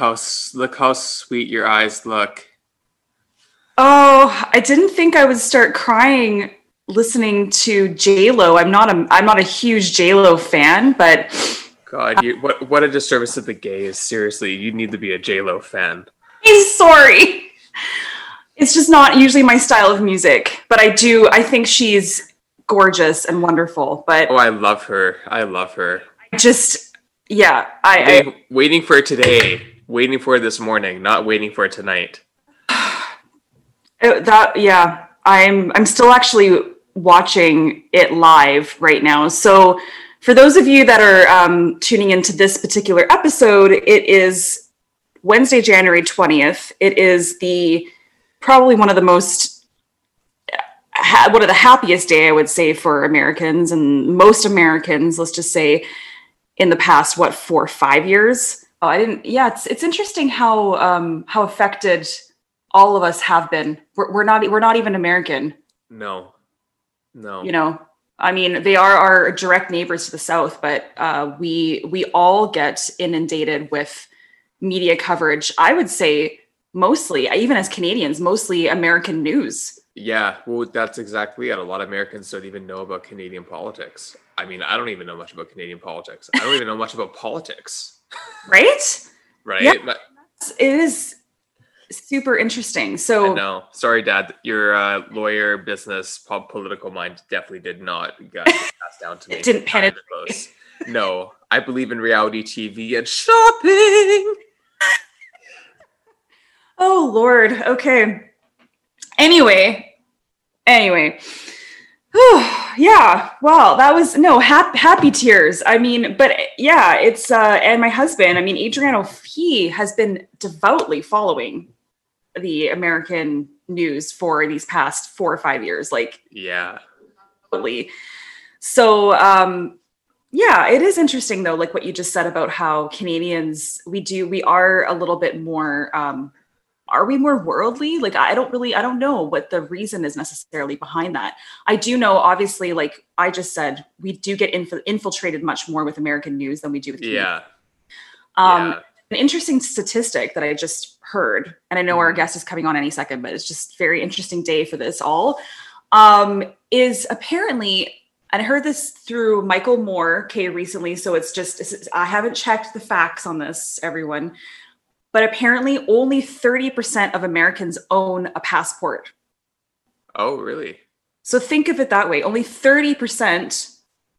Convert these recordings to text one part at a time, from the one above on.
look how look how sweet your eyes look. Oh, I didn't think I would start crying listening to J Lo. I'm not a I'm not a huge J Lo fan, but God, you, what what a disservice to the gays. Seriously, you need to be a J Lo fan. I'm sorry. It's just not usually my style of music, but I do. I think she's gorgeous and wonderful. But Oh, I love her. I love her. I just, yeah, I, I Waiting, waiting for today. Waiting for this morning. Not waiting for tonight. That yeah i'm i'm still actually watching it live right now so for those of you that are um, tuning into this particular episode it is wednesday january 20th it is the probably one of the most ha- one of the happiest day i would say for americans and most americans let's just say in the past what four or five years oh i didn't yeah it's it's interesting how um how affected all of us have been we're, we're not we're not even american No. No. you know i mean they are our direct neighbors to the south but uh, we we all get inundated with media coverage i would say mostly even as canadians mostly american news Yeah, well, that's exactly it. A lot of Americans don't even know about Canadian politics. I mean, I don't even know much about Canadian politics. I don't even know much about politics, right right? Yeah. It is super interesting so no, Sorry, Dad. Your uh, lawyer, business, po- political mind definitely did not get passed down to me. It didn't penetrate. No, I believe in reality TV and shopping. Oh Lord. Okay. Anyway, anyway. Yeah. Well, that was no happy, happy tears. I mean, but yeah, it's uh and my husband, I mean, Adriano, he has been devoutly following the American news for these past four or five years, like Yeah, totally So um yeah, it is interesting though, like what you just said about how Canadians we do we are a little bit more um are we more worldly? Like I don't really I don't know what the reason is necessarily behind that. I do know obviously like I just said we do get inf- infiltrated much more with American news than we do with yeah, Um yeah. an interesting statistic that I just heard, and I know our Mhm. guest is coming on any second, but it's just very interesting day for this all. Um, is apparently, and I heard this through Michael Moore, okay, recently. So it's just it's, I haven't checked the facts on this, everyone, but apparently only thirty percent of Americans own a passport. Oh, really? So think of it that way. Only 30%,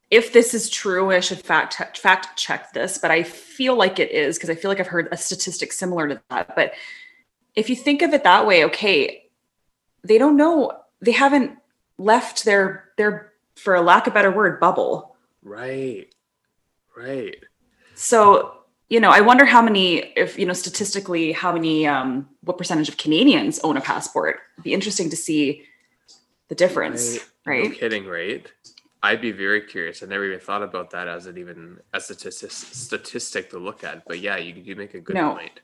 if this is true, I should fact fact check this, but I feel like it is because I feel like I've heard a statistic similar to that. But if you think of it that way, okay, they don't know, they haven't left their their for a lack of a better word, bubble. Right, right. So, you know, I wonder how many, if you know, statistically, how many, um, what percentage of Canadians own a passport? It'd be interesting to see the difference, right? No kidding, right? I'd be very curious. I never even thought about that as an even a statistic statistic to look at. But yeah, you you make a good No. point.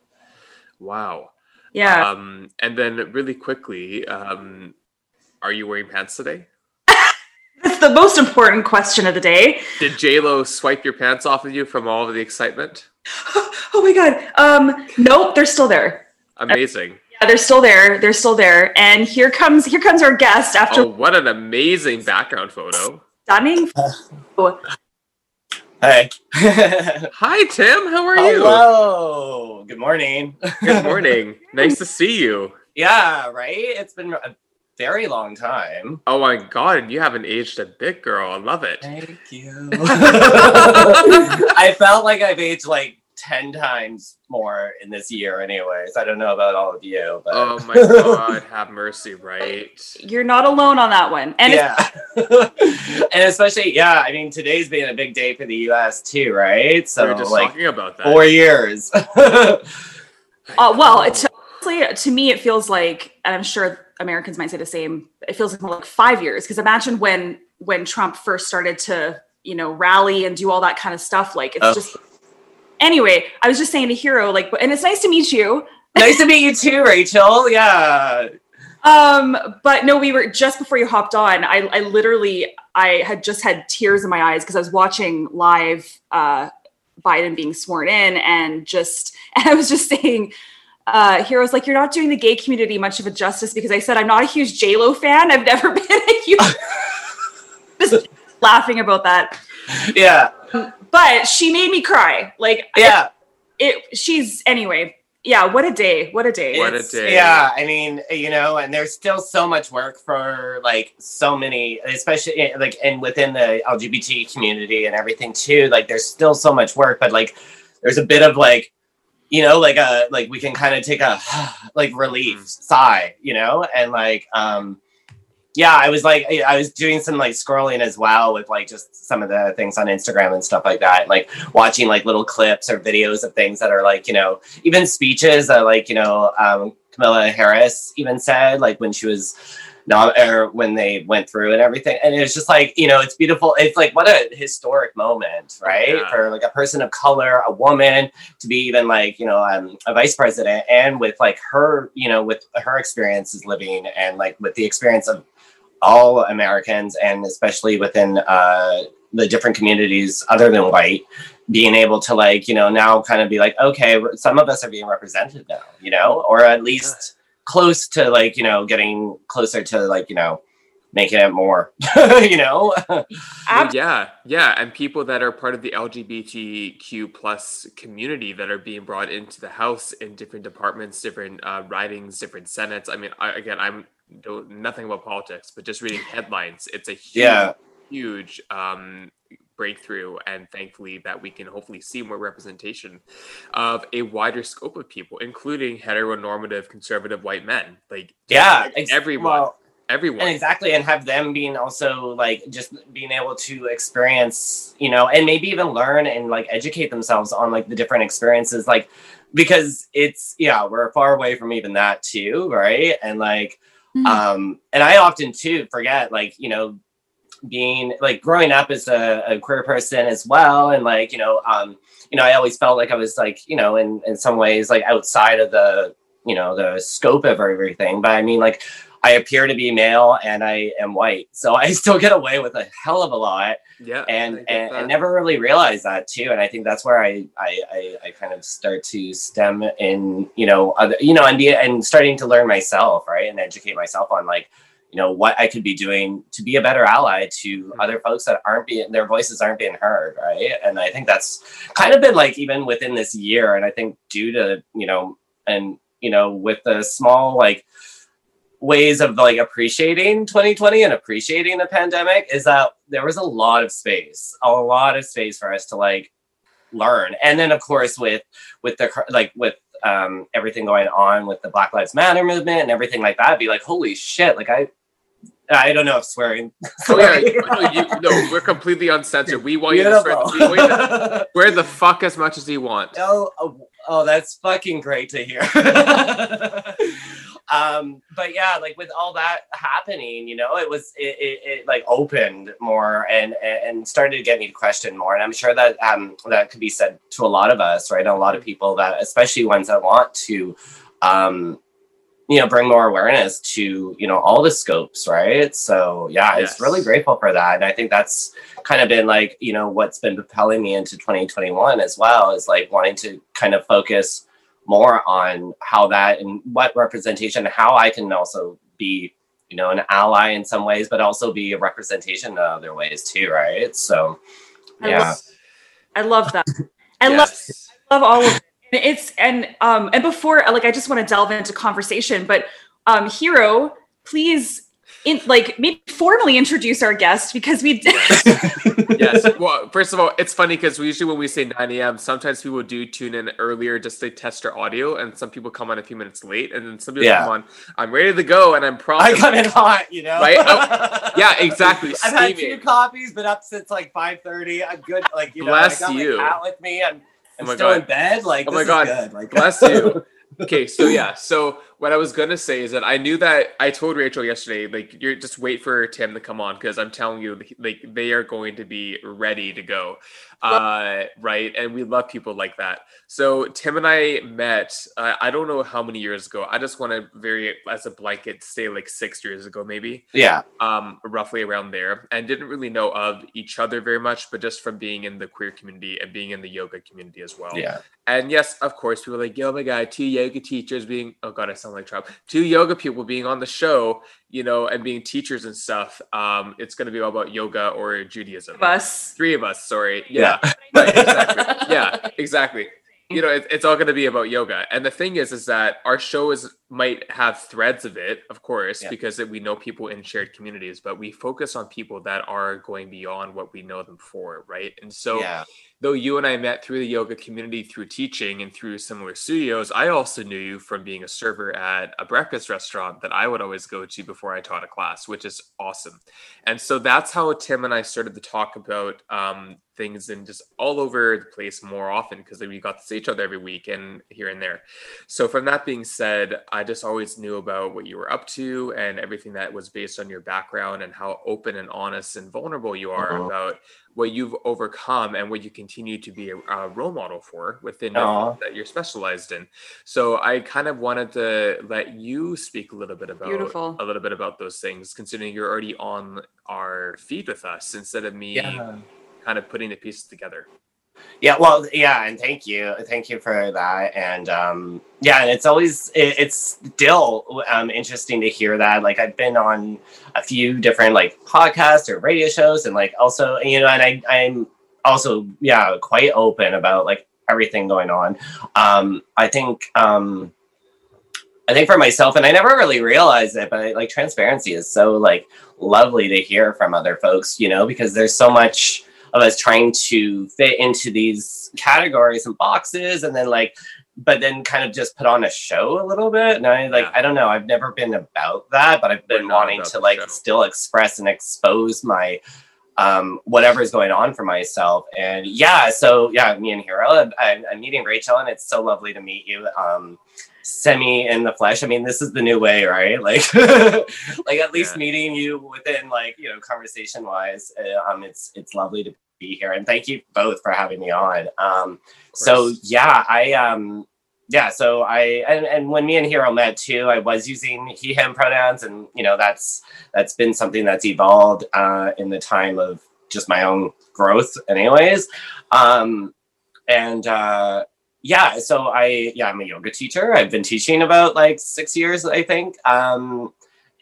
Wow. Yeah. Um, and then really quickly, um, are you wearing pants today? That's the most important question of the day. Did J Lo swipe your pants off of you from all of the excitement? Oh my god. Um nope, they're still there. Amazing. Yeah, they're still there. They're still there. And here comes here comes our guest after Oh, what an amazing background photo. stunning Hey. Hi, Tim. How are you? Hello. Good morning. Good morning. nice to see you. Yeah, right? It's been a very long time. Oh my god, you haven't aged a bit, girl. I love it. Thank you. I felt like I've aged like 10 times more in this year, anyways. I don't know about all of you, but Oh my god, have mercy, right? you're not alone on that one. And yeah. and especially, yeah, I mean, today's been a big day for the US too, right? So, we're just like, talking about that. four years. uh, well, it's to me it feels like and I'm sure Americans might say the same. It feels like like 5 years because imagine when when Trump first started to, you know, rally and do all that kind of stuff like it's Oh. just Anyway, I was just saying to Hero like and it's nice to meet you. nice to meet you too, Rachel. Yeah. Um, but no, we were just before you hopped on. I, I literally, I had just had tears in my eyes because I was watching live uh, Biden being sworn in, and just, and I was just saying, uh, Heroes like, you're not doing the gay community much of a justice because I said I'm not a huge J Lo fan. I've never been a huge. just laughing about that, Yeah, but she made me cry. Like, yeah. it. She's anyway. Yeah, what a day! What a day! What a day. Yeah, I mean, you know, and there's still so much work for like so many, especially eh, like and within the LGBT community and everything too. Like, there's still so much work, but like, there's a bit of like, you know, like a like we can kind of take a like relief Mm. sigh, you know, and like, um, yeah, I was like, I was doing some like scrolling as well with like just some of the things on Instagram and stuff like that, like watching like little clips or videos of things that are like, you know, even speeches that like, you know, um, Kamala Harris even said, like when she was not, or when they went through and everything. And it's just like, you know, it's beautiful. It's like, what a historic moment, right? Yeah. For like a person of color, a woman to be even like, you know, um, a vice president and with like her, you know, with her experiences living and like with the experience of all Americans and especially within uh, the different communities other than white, being able to like, you know, now kind of be like, okay, some of us are being represented now, you know, or at least close to like, you know, getting closer to like, you know, making it more, you know? Yeah, yeah, and people that are part of the LGBTQ plus community that are being brought into the House in different departments, different uh, ridings, different senates. I mean, I, again, I'm know nothing about politics, but just reading headlines, it's a huge, Yeah. huge um, breakthrough, and thankfully that we can hopefully see more representation of a wider scope of people, including heteronormative conservative white men, like yeah. like ex- everyone, well, everyone. and exactly and have them being also like just being able to experience you know and maybe even learn and like educate themselves on like the different experiences like because it's yeah we're far away from even that too right and like Mhm. um and i often too forget like you know being like growing up as a, a queer person as well and like you know um you know i always felt like i was like you know in in some ways like outside of the you know the scope of everything but i mean like i appear to be male and i am white so i still get away with a hell of a lot. Yeah, and and, and never really realized that too and i think that's where I, I i i kind of start to stem in you know other you know and be and starting to learn myself right and educate myself on like you know what i could be doing to be a better ally to Mhm. other folks that aren't being their voices aren't being heard right and i think that's kind of been like even within this year and i think due to you know and you know with the small like ways of like appreciating 2020 and appreciating the pandemic is that there was a lot of space a lot of space for us to like learn and then of course with with the like with um everything going on with the black lives matter movement and everything like that be like holy shit like i i don't know if swearing Oh yeah, no, you, no, we're completely uncensored. We want you to swear, we want to swear the fuck as much as you want. Oh, oh, oh, that's fucking great to hear. um, but yeah, like with all that happening, you know, it was it, it, it like opened more and and started to get me to question more. And I'm sure that um that could be said to a lot of us, right? A lot of people that, especially ones that want to, um, you know, bring more awareness to you know all the scopes, right? So yeah, Yes. it's really grateful for that, and I think that's kind of been like you know what's been propelling me into 2021 as well is like wanting to kind of focus more on how that and what representation how i can also be you know an ally in some ways but also be a representation in other ways too right so I yeah love, I love that. I love Yes. love all of it. And It's and um and before like I just want to delve into conversation, but um Hero, please in like maybe formally introduce our guest because we did yes. Well, first of all, it's funny because we usually when we say 9 a.m., sometimes people do tune in earlier just to test our audio, and some people come on a few minutes late, and then some people Yeah. come on. I'm ready to go, and I'm probably i come in hot you know Right? Oh, yeah, exactly. i've had two Steaming. coffees but up since like 5.30 i'm good like you know Bless i got you. my cat with me i'm, I'm Oh my still in God. bed like Oh my God. like Bless you. Okay, so yeah, so what I was gonna say is that I knew that I told Rachel yesterday, like you're just wait for Tim to come on because I'm telling you, like they are going to be ready to go, uh, right? And we love people like that. So Tim and I met. Uh, I don't know how many years ago. I just want to very as a blanket say like six years ago, maybe. Yeah. Um, roughly around there, and didn't really know of each other very much, but just from being in the queer community and being in the yoga community as well. Yeah. And yes, of course, people are like, oh my god, two yoga teachers being oh god, I sound like Trump. Two yoga people being on the show, you know, and being teachers and stuff. Um, it's gonna be all about yoga or Judaism. Us. Three of us, sorry. Yeah. right, exactly. Yeah, exactly. You know, it, it's all going to be about yoga, and the thing is, is that our show is might have threads of it, of course, Yeah. because we know people in shared communities, but we focus on people that are going beyond what we know them for, right? And so, yeah. though you and I met through the yoga community through teaching and through similar studios, I also knew you from being a server at a breakfast restaurant that I would always go to before I taught a class, which is awesome. And so that's how Tim and I started to talk about um, things and just all over the place more often because we got to see each other every week and here and there. So from that being said, I just always knew about what you were up to and everything that was based on your background and how open and honest and vulnerable you are Mhm. about what you've overcome and what you continue to be a, a role model for within Aw. everything that you're specialized in. So I kind of wanted to let you speak a little bit about Beautiful. a little bit about those things, considering you're already on our feed with us instead of me Yeah. kind of putting the pieces together. Yeah, well, yeah, and thank you, thank you for that, and um, yeah, and it's always it, it's still um, interesting to hear that. Like I've been on a few different like podcasts or radio shows, and like also you know, and I I'm also yeah quite open about like everything going on. Um, I think um, I think for myself, and I never really realized it, but like transparency is so like lovely to hear from other folks, you know, because there's so much of us trying to fit into these categories and boxes and then like but then kind of just put on a show a little bit and i like Yeah. i don't know i've never been about that but i've been wanting to like show. still express and expose my um whatever's going on for myself and yeah so yeah me and hero I'm, I'm meeting rachel and it's so lovely to meet you um semi in the flesh i mean this is the new way right like like at least Yeah. meeting you within like you know conversation wise uh, um it's it's lovely to be here and thank you both for having me on. Um so yeah i um yeah so i and, and when me and hero met too i was using he him pronouns and you know that's that's been something that's evolved uh in the time of just my own growth anyways. Um and uh yeah so i yeah i'm a yoga teacher. I've been teaching about like six years i think. Um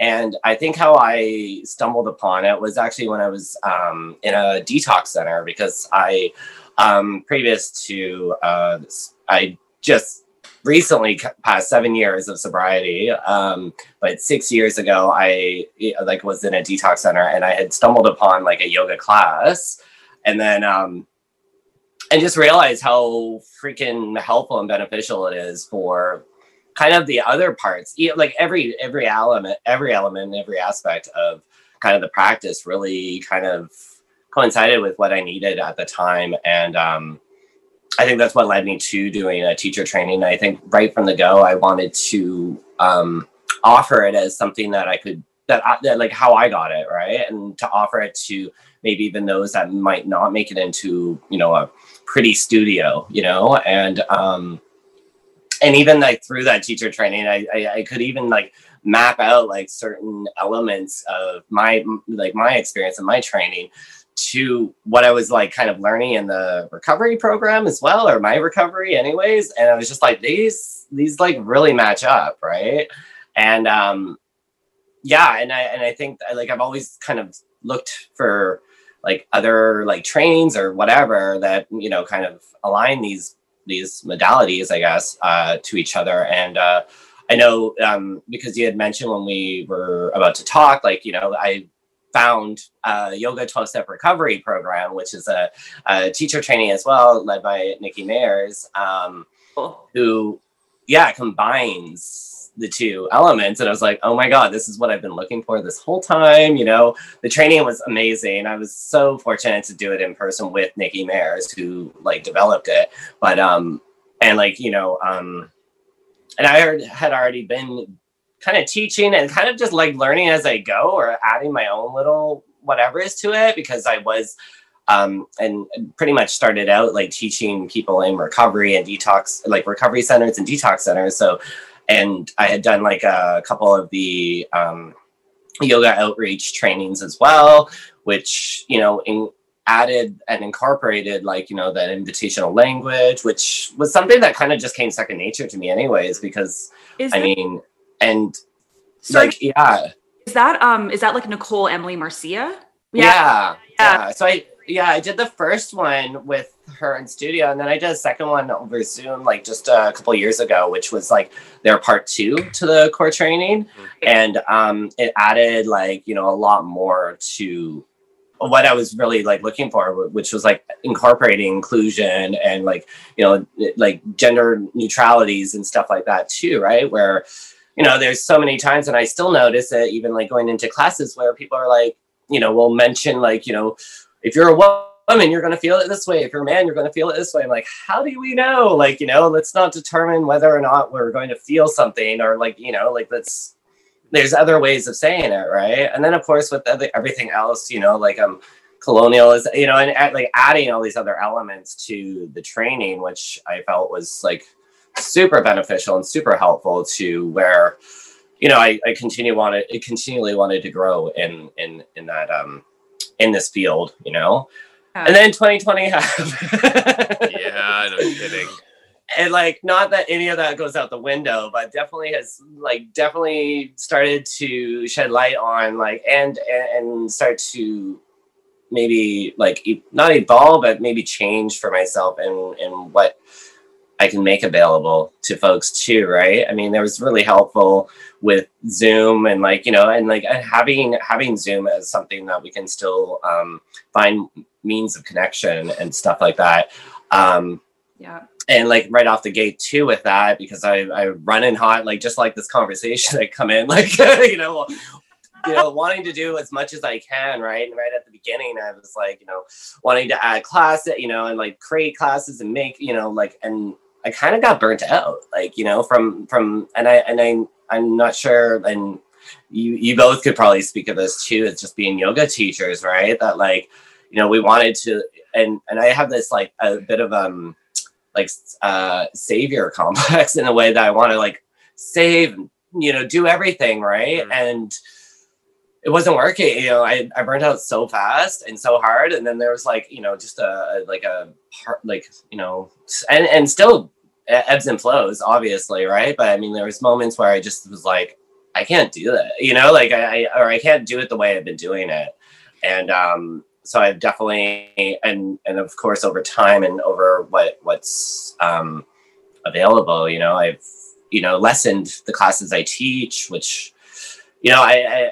and I think how I stumbled upon it was actually when I was um, in a detox center because I, um, previous to uh, I just recently passed seven years of sobriety. Um, but six years ago, I like was in a detox center and I had stumbled upon like a yoga class, and then um, and just realized how freaking helpful and beneficial it is for kind of the other parts like every every element every element every aspect of kind of the practice really kind of coincided with what i needed at the time. And um i think that's what led me to doing a teacher training. I think right from the go i wanted to um offer it as something that i could that, I, that like how i got it right? And to offer it to maybe even those that might not make it into you know a pretty studio you know? And um and even like through that teacher training I, I i could even like map out like certain elements of my like my experience and my training to what i was like kind of learning in the recovery program as well or my recovery anyways. And i was just like these these like really match up right? And um yeah and i and i think like i've always kind of looked for like other like trainings or whatever that you know kind of align these these modalities i guess uh to each other. And uh i know um because you had mentioned when we were about to talk like you know i found uh yoga 12 step recovery program which is a, a teacher training as well led by Nikki Myers um who yeah combines the two elements and i was like oh my god this is what i've been looking for this whole time you know? The training was amazing. I was so fortunate to do it in person with Nikki Myers who like developed it. But um and like you know um and I had already been kind of teaching and kind of just like learning as I go or adding my own little whatever is to it because I was um, and pretty much started out like teaching people in recovery and detox, like recovery centers and detox centers. So, and I had done like a couple of the um, yoga outreach trainings as well, which you know in, added and incorporated like you know that invitational language, which was something that kind of just came second nature to me, anyways. Because is I that, mean, and like yeah, is that um is that like Nicole Emily Marcia? Yeah. yeah. yeah. So I yeah, I did the first one with her in studio, and then I did a second one over Zoom, like just a couple years ago, which was like their part two to the core training, mm-hmm. and um, it added like you know a lot more to what I was really like looking for, which was like incorporating inclusion and like you know like gender neutralities and stuff like that too, right? Where you know there's so many times, and I still notice it even like going into classes where people are like you know will mention like you know if you're a woman, you're going to feel it this way. If you're a man, you're going to feel it this way. I'm like, how do we know? Like, you know, let's not determine whether or not we're going to feel something or like, you know, like let's, there's other ways of saying it. Right. And then of course with other, everything else, you know, like, um, colonial is, you know, and like adding all these other elements to the training, which I felt was like super beneficial and super helpful to where, you know, I, I continue wanted, it continually wanted to grow in, in, in that, um, in this field, you know? And then 2020 happened. yeah, no kidding. And like, not that any of that goes out the window, but definitely has like definitely started to shed light on like and and start to maybe like not evolve, but maybe change for myself and and what I can make available to folks too, right? I mean, that was really helpful with Zoom and like you know, and like having having Zoom as something that we can still um, find means of connection and stuff like that. Um, yeah. And like right off the gate too with that because I I run in hot like just like this conversation I come in like you know you know, wanting to do as much as I can, right? And right at the beginning, I was like, you know, wanting to add classes, you know, and like create classes and make, you know, like, and I kind of got burnt out, like you know, from from and I and I I'm not sure, and you you both could probably speak of this too, as just being yoga teachers, right? That like you know we wanted to, and and I have this like a bit of um like uh savior complex in a way that I want to like save, you know, do everything right, mm-hmm. and it wasn't working. You know, I, I burned out so fast and so hard. And then there was like, you know, just a, like a part, like, you know, and, and still ebbs and flows, obviously. Right. But I mean, there was moments where I just was like, I can't do that, you know, like I, I or I can't do it the way I've been doing it. And, um, so I've definitely, and, and of course, over time and over what, what's, um, available, you know, I've, you know, lessened the classes I teach, which, you know, I, I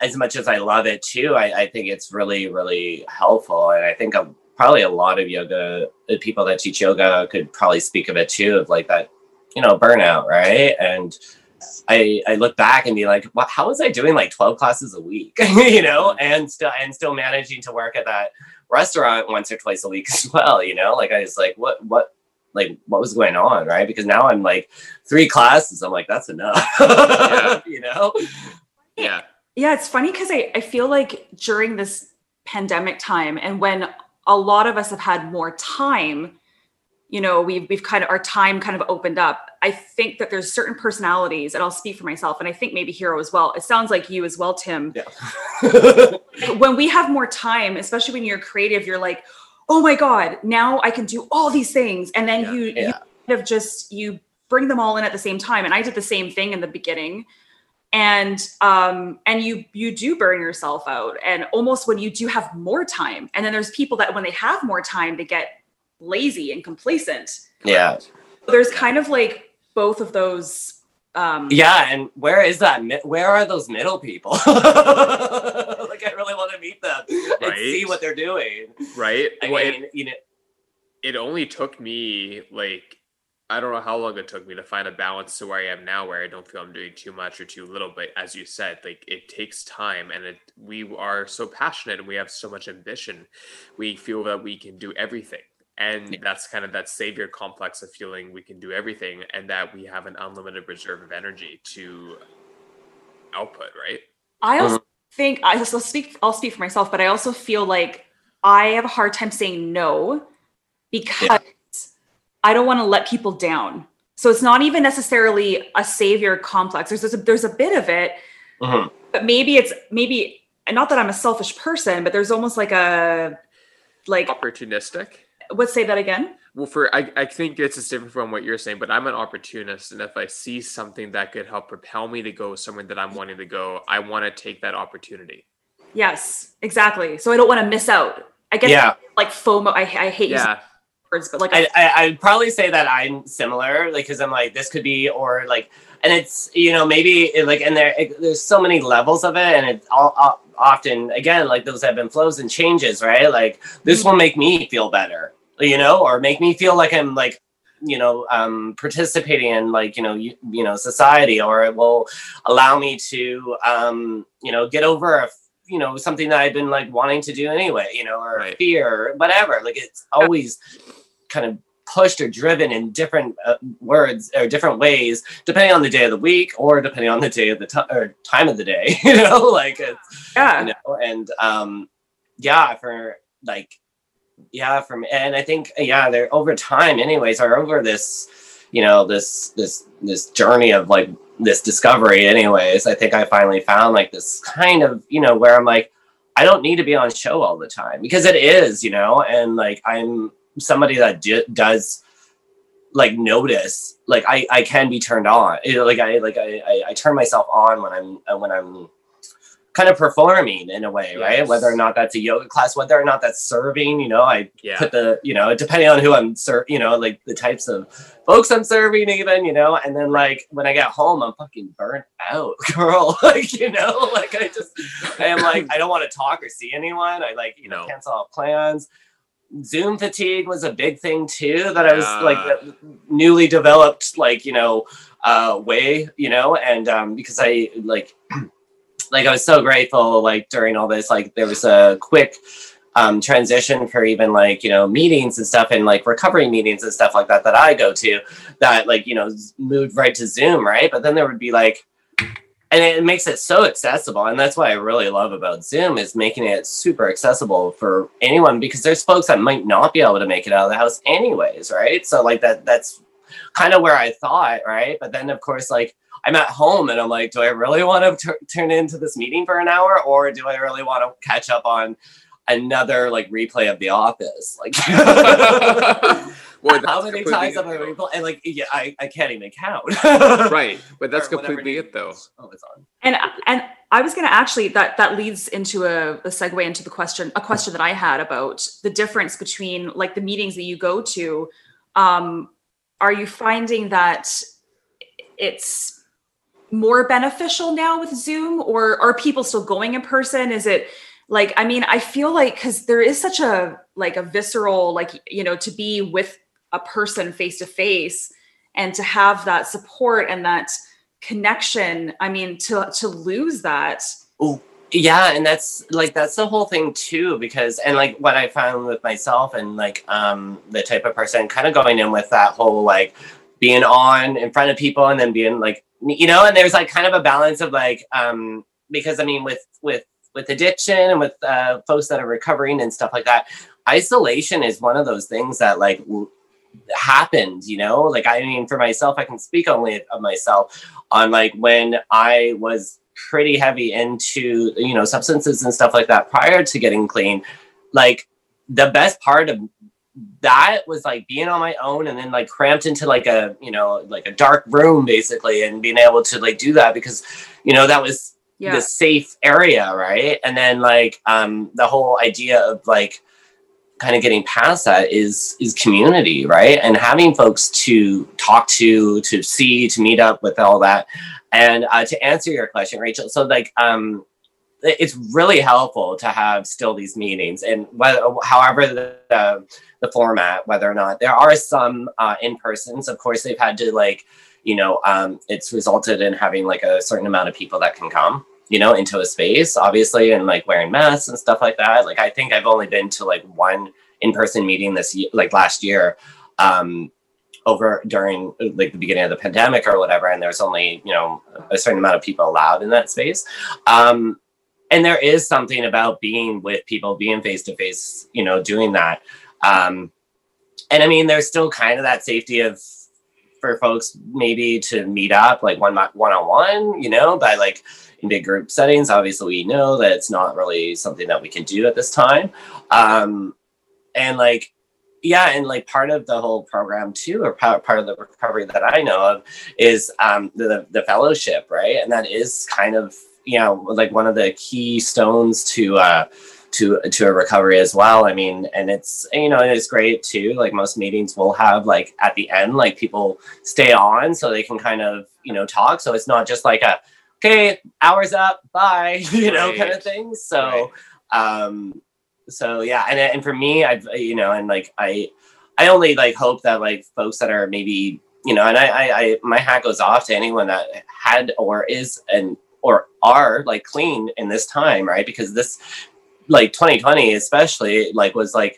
as much as I love it too, I, I think it's really, really helpful. And I think a, probably a lot of yoga people that teach yoga could probably speak of it too, of like that, you know, burnout, right? And I I look back and be like, well, how was I doing like 12 classes a week? you know, mm-hmm. and still and still managing to work at that restaurant once or twice a week as well, you know? Like I was like, what what like what was going on, right? Because now I'm like three classes, I'm like, that's enough. yeah. you know? Yeah. Yeah, it's funny because I, I feel like during this pandemic time and when a lot of us have had more time, you know, we've we've kind of our time kind of opened up. I think that there's certain personalities, and I'll speak for myself, and I think maybe Hero as well. It sounds like you as well, Tim. Yeah. when we have more time, especially when you're creative, you're like, oh my God, now I can do all these things. And then yeah, you, yeah. you kind of just you bring them all in at the same time. And I did the same thing in the beginning and um and you you do burn yourself out and almost when you do have more time and then there's people that when they have more time they get lazy and complacent yeah there's kind of like both of those um yeah and where is that where are those middle people like i really want to meet them right. and see what they're doing right i well, mean it, you know it only took me like I don't know how long it took me to find a balance to where I am now, where I don't feel I'm doing too much or too little. But as you said, like it takes time, and it, we are so passionate and we have so much ambition. We feel that we can do everything, and that's kind of that savior complex of feeling we can do everything and that we have an unlimited reserve of energy to output right I also think I will speak I'll speak for myself, but I also feel like I have a hard time saying no because Yeah. I don't want to let people down. So it's not even necessarily a savior complex. There's there's a, there's a bit of it, Mhm. but maybe it's maybe not that I'm a selfish person, but there's almost like a like opportunistic let's say that again. well for I, I think it's just different from what you're saying but i'm an opportunist and if i see something that could help propel me to go somewhere that i'm wanting to go i want to take that opportunity Yes, exactly. So I don't want to miss out. I get Yeah. like FOMO. I, I hate using yeah words, but like I, I I'd probably say that I'm similar, like because I'm like this could be or like, and it's you know maybe it, like and there it, there's so many levels of it, and it all, all often again like those ebb and flows and changes, right? Like this mm. will make me feel better, you know, or make me feel like I'm like you know um participating in like you know you, you know society or it will allow me to um you know get over a you know something that i've been like wanting to do anyway you know or Right. fear or whatever like it's always kind of pushed or driven in different uh, words or different ways depending on the day of the week or depending on the day of the time or time of the day you know like it's yeah. you know and um yeah for like yeah from and i think yeah they're over time anyways or over this you know this this this journey of like this discovery anyways i think i finally found like this kind of you know where i'm like i don't need to be on show all the time because it is you know and like i'm somebody that d- does like notice like i i can be turned on know, like i like I, I i turn myself on when i'm when i'm kind of performing in a way right? Whether or not that's a yoga class whether or not that's serving you know i yeah. put the you know depending on who i'm serving, you know like the types of folks i'm serving even you know and then like when i get home i'm fucking burnt out girl. Like you know like i just i am like i don't want to talk or see anyone. I like you know cancel all plans. Zoom fatigue was a big thing too that i was like Yeah. newly developed like you know uh way you know and um because i like like I was so grateful like during all this like there was a quick um transition for even like you know meetings and stuff and like recovery meetings and stuff like that that I go to that like you know moved right to Zoom right? But then there would be like and it makes it so accessible and that's what I really love about Zoom is making it super accessible for anyone because there's folks that might not be able to make it out of the house anyways right? So like that that's kind of where I thought right? But then of course like I'm at home and I'm like, do I really want to t- turn into this meeting for an hour, or do I really want to catch up on another like replay of The Office? Like, well, how many times have I replayed? And like, yeah, I, I can't even count. right but that's Or completely it it though. Oh, it's on. and and i was going to actually that that leads into a, a segue into the question a question that i had about the difference between like the meetings that you go to um are you finding that it's more beneficial now with zoom or are people still going in person? Is it like i mean i feel like because there is such a like a visceral like you know to be with a person face to face and to have that support and that connection i mean to to lose that. Yeah and that's like that's the whole thing too because and like what i found with myself and like um the type of person kind of going in with that whole like being on in front of people and then being like you know and there's like kind of a balance of like um because i mean with with with addiction and with uh folks that are recovering and stuff like that isolation is one of those things that like w- happened you know? Like i mean for myself i can speak only of myself on like when i was pretty heavy into you know substances and stuff like that prior to getting clean like the best part of that was like being on my own and then like cramped into like a you know like a dark room basically and being able to like do that because you know that was yeah. the safe area right? And then like um the whole idea of like kind of getting past that is is community right? And having folks to talk to to see to meet up with all that. And uh, to answer your question rachel so like um it's really helpful to have still these meetings. And whether however the, the the format whether or not there are some uh in persons of course they've had to like you know um it's resulted in having like a certain amount of people that can come you know into a space obviously and like wearing masks and stuff like that like i think i've only been to like one in-person meeting this year, like last year, um, over during like the beginning of the pandemic or whatever, and there's only you know a certain amount of people allowed in that space. Um, and there is something about being with people, being face to face, you know, doing that. Um, and I mean, there's still kind of that safety of for folks maybe to meet up like one one on one, you know, by like in big group settings. Obviously, we know that it's not really something that we can do at this time. Um, and like, yeah, and like part of the whole program too, or part, part of the recovery that I know of is um, the the fellowship, right? And that is kind of you know like one of the key stones to uh, to to a recovery as well. I mean, and it's you know it's great too. Like most meetings will have like at the end, like people stay on so they can kind of you know talk. So it's not just like a okay, hours up, bye, you know, right. kind of thing. So, right. um, so yeah, and and for me, I've you know, and like I, I only like hope that like folks that are maybe you know, and I, I, I my hat goes off to anyone that had or is and or are like clean in this time, right? Because this, like 2020 especially, like was like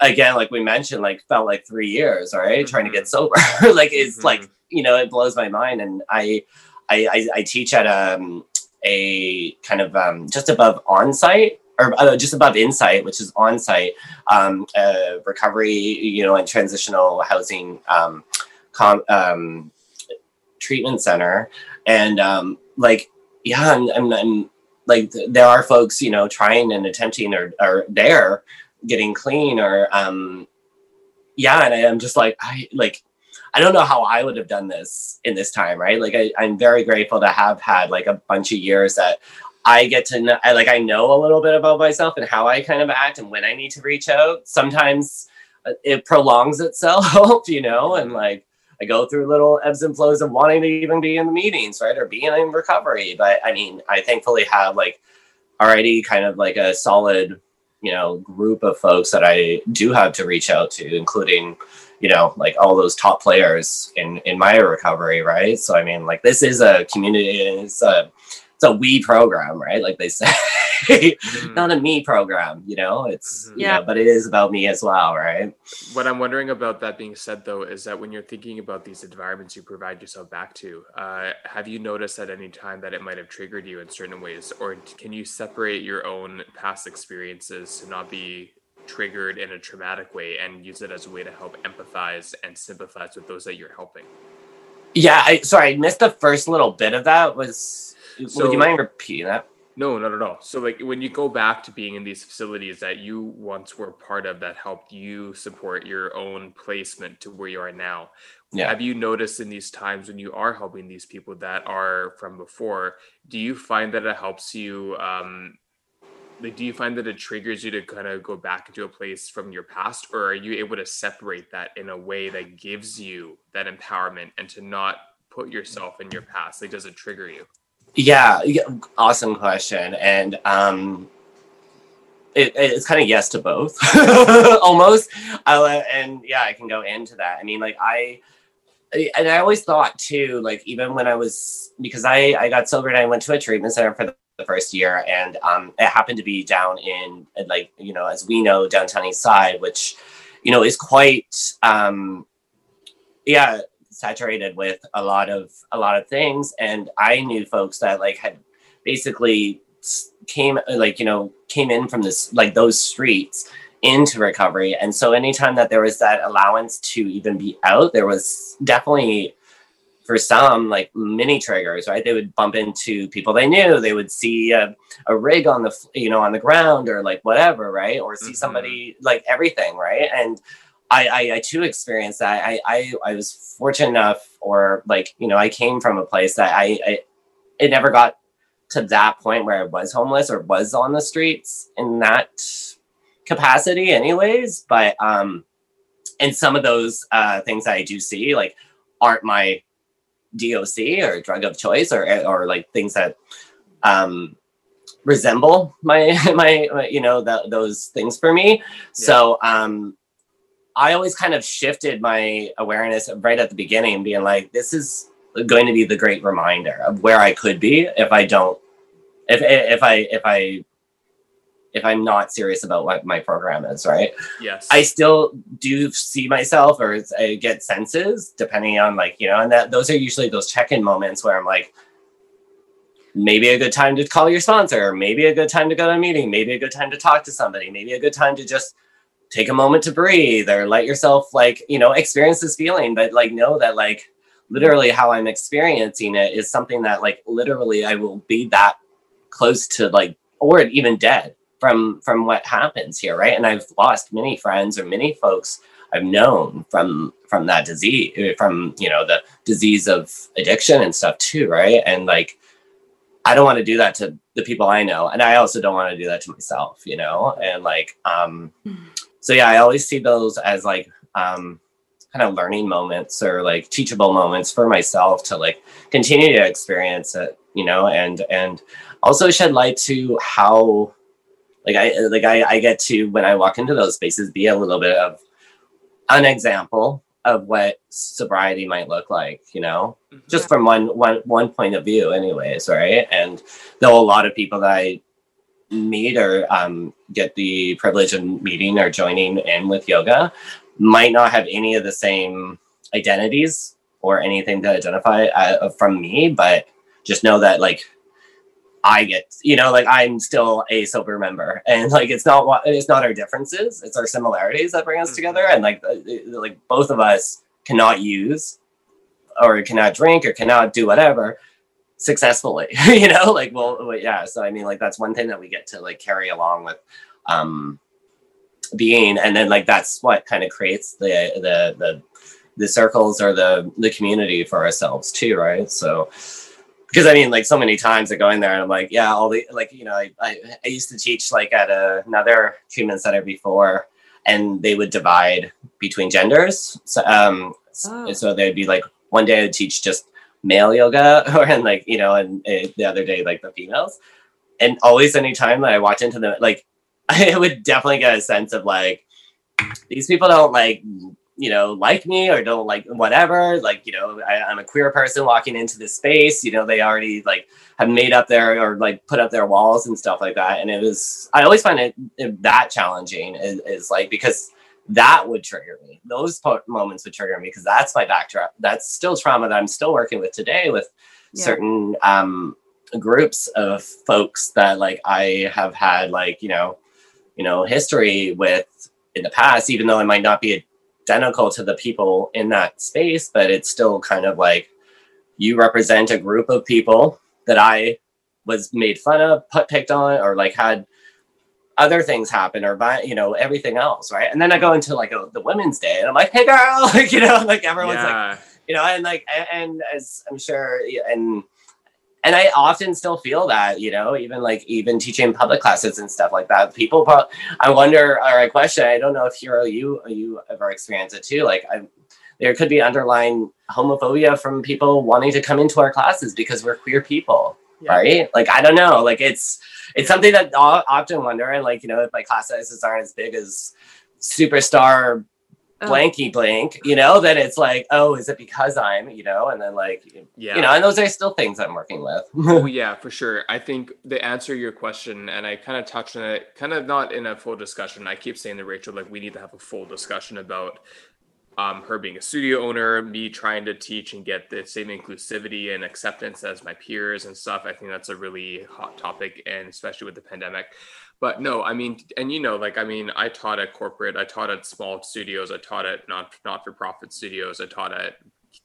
again, like we mentioned, like felt like three years, all right, mm-hmm. trying to get sober. like it's mm-hmm. like you know, it blows my mind, and I I, I, I teach at um, a kind of um, just above onsite or uh, just above Insite, which is on-site um, uh, recovery, you know, and transitional housing um, com- um, treatment center, and um, like, yeah, and, and, and, like there are folks, you know, trying and attempting or are there getting clean or um, yeah, and I am just like I like I don't know how I would have done this in this time, right? Like I, I'm very grateful to have had like a bunch of years that I get to know, I like I know a little bit about myself and how I kind of act and when I need to reach out. Sometimes uh, it prolongs itself, you know, and like I go through little ebbs and flows of wanting to even be in the meetings, right, or being in recovery. But I mean, I thankfully have like already kind of like a solid, you know, group of folks that I do have to reach out to, including you know like all those top players in in my recovery right so i mean like this is a community it's a it's a we program right like they say mm-hmm. not a me program you know it's mm-hmm. yeah know, but it is about me as well right what i'm wondering about that being said though is that when you're thinking about these environments you provide yourself back to uh, have you noticed at any time that it might have triggered you in certain ways or can you separate your own past experiences to not be triggered in a traumatic way and use it as a way to help empathize and sympathize with those that you're helping. Yeah, I sorry, I missed the first little bit of that. Was so, would you mind repeating that? No, not at all. So like when you go back to being in these facilities that you once were part of that helped you support your own placement to where you are now. Yeah. Have you noticed in these times when you are helping these people that are from before, do you find that it helps you um, like do you find that it triggers you to kind of go back into a place from your past or are you able to separate that in a way that gives you that empowerment and to not put yourself in your past like does it trigger you yeah, yeah awesome question and um it, it's kind of yes to both almost uh, and yeah i can go into that. I mean like i and i always thought too like even when i was because i i got sober and i went to a treatment center for the the first year, and um, it happened to be down in like you know as we know downtown East Side, which you know is quite um, yeah saturated with a lot of a lot of things, and I knew folks that like had basically came like you know came in from this like those streets into recovery. And so anytime that there was that allowance to even be out there was definitely for some like mini triggers right? They would bump into people they knew. They would see a, a rig on the you know on the ground or like whatever right? Or see mm-hmm. somebody like everything right? And I, I, I too experienced that I, I i was fortunate enough or like you know i came from a place that i, I it never got to that point where i was homeless or was on the streets in that capacity anyways but um and some of those uh things that i do see like aren't my DOC or drug of choice or or like things that um, resemble my, my, my you know the, those things for me. Yeah. So um, I always kind of shifted my awareness right at the beginning, being like, this is going to be the great reminder of where I could be if I don't if if I if I if I'm not serious about what my program is, right? Yes. I still do see myself or I get senses depending on like, you know, and that those are usually those check-in moments where I'm like, maybe a good time to call your sponsor, maybe a good time to go to a meeting, maybe a good time to talk to somebody, maybe a good time to just take a moment to breathe or let yourself like, you know, experience this feeling, but like know that like literally how I'm experiencing it is something that like literally I will be that close to like or even dead from from what happens here, right? And I've lost many friends or many folks I've known from from that disease from you know the disease of addiction and stuff too, right? And like I don't want to do that to the people I know. And I also don't want to do that to myself, you know? And like, um, so yeah, I always see those as like, um, kind of learning moments or like teachable moments for myself to like continue to experience it, you know, and, and also shed light to how, like I, like I, I get to, when I walk into those spaces, be a little bit of an example of what sobriety might look like, you know, mm-hmm. just from one one one point of view, anyways, right? And though a lot of people that I meet or um, get the privilege of meeting or joining in with yoga might not have any of the same identities or anything to identify uh, from me, but just know that like I get, you know, like I'm still a sober member, and like it's not what it's not our differences, it's our similarities that bring us mm-hmm. together, and like uh, like both of us cannot use or cannot drink or cannot do whatever successfully, you know, like well, yeah. So I mean, like that's one thing that we get to like carry along with um being, and then like that's what kind of creates the the the the circles or the the community for ourselves too, right? So because I mean, like so many times I go in there and I'm like, yeah, all the like, you know, I, I, I used to teach like at a, another treatment center before, and they would divide between genders. So, um, oh. so they'd be like, one day I would teach just male yoga, or and like, you know, and, and the other day like the females. And always, anytime that I walked into them like, I would definitely get a sense of like, these people don't like you know like me or don't like whatever. Like you know I, am a queer person walking into this space. You know they already like have made up their or like put up their walls and stuff like that. And it was i always find it, it that challenging is, is, like because that would trigger me those po- moments would trigger me because that's my backdrop that's still trauma that i'm still working with today with yeah. certain um groups of folks that like i have had like you know you know history with in the past even though i might not be a identical to the people in that space, but it's still kind of like you represent a group of people that I was made fun of, put picked on, or like had other things happen, or you know everything else, right? And then I go into like a, the Women's Day, and I'm like, hey girl, like you know, like everyone's yeah. like, you know, and like and, and as I'm sure, and and I often still feel that, you know, even like even teaching public classes and stuff like that. People, pro- I wonder, or I question, I don't know if Hero, you you ever experienced it too. Like, I, there could be underlying homophobia from people wanting to come into our classes because we're queer people, yeah. right? Like, I don't know. Like, it's it's something that I often wonder. And like, you know, if my class sizes aren't as big as superstar Oh. blanky blank, you know, then it's like, oh, is it because I'm, you know, and then like, yeah, you know, and those are still things I'm working with. oh, yeah, for sure. I think the answer to your question, and I kind of touched on it, kind of not in a full discussion. I keep saying to Rachel, like, we need to have a full discussion about um, her being a studio owner, me trying to teach and get the same inclusivity and acceptance as my peers and stuff. I think that's a really hot topic, and especially with the pandemic but no i mean and you know like i mean i taught at corporate i taught at small studios i taught at not not for profit studios i taught at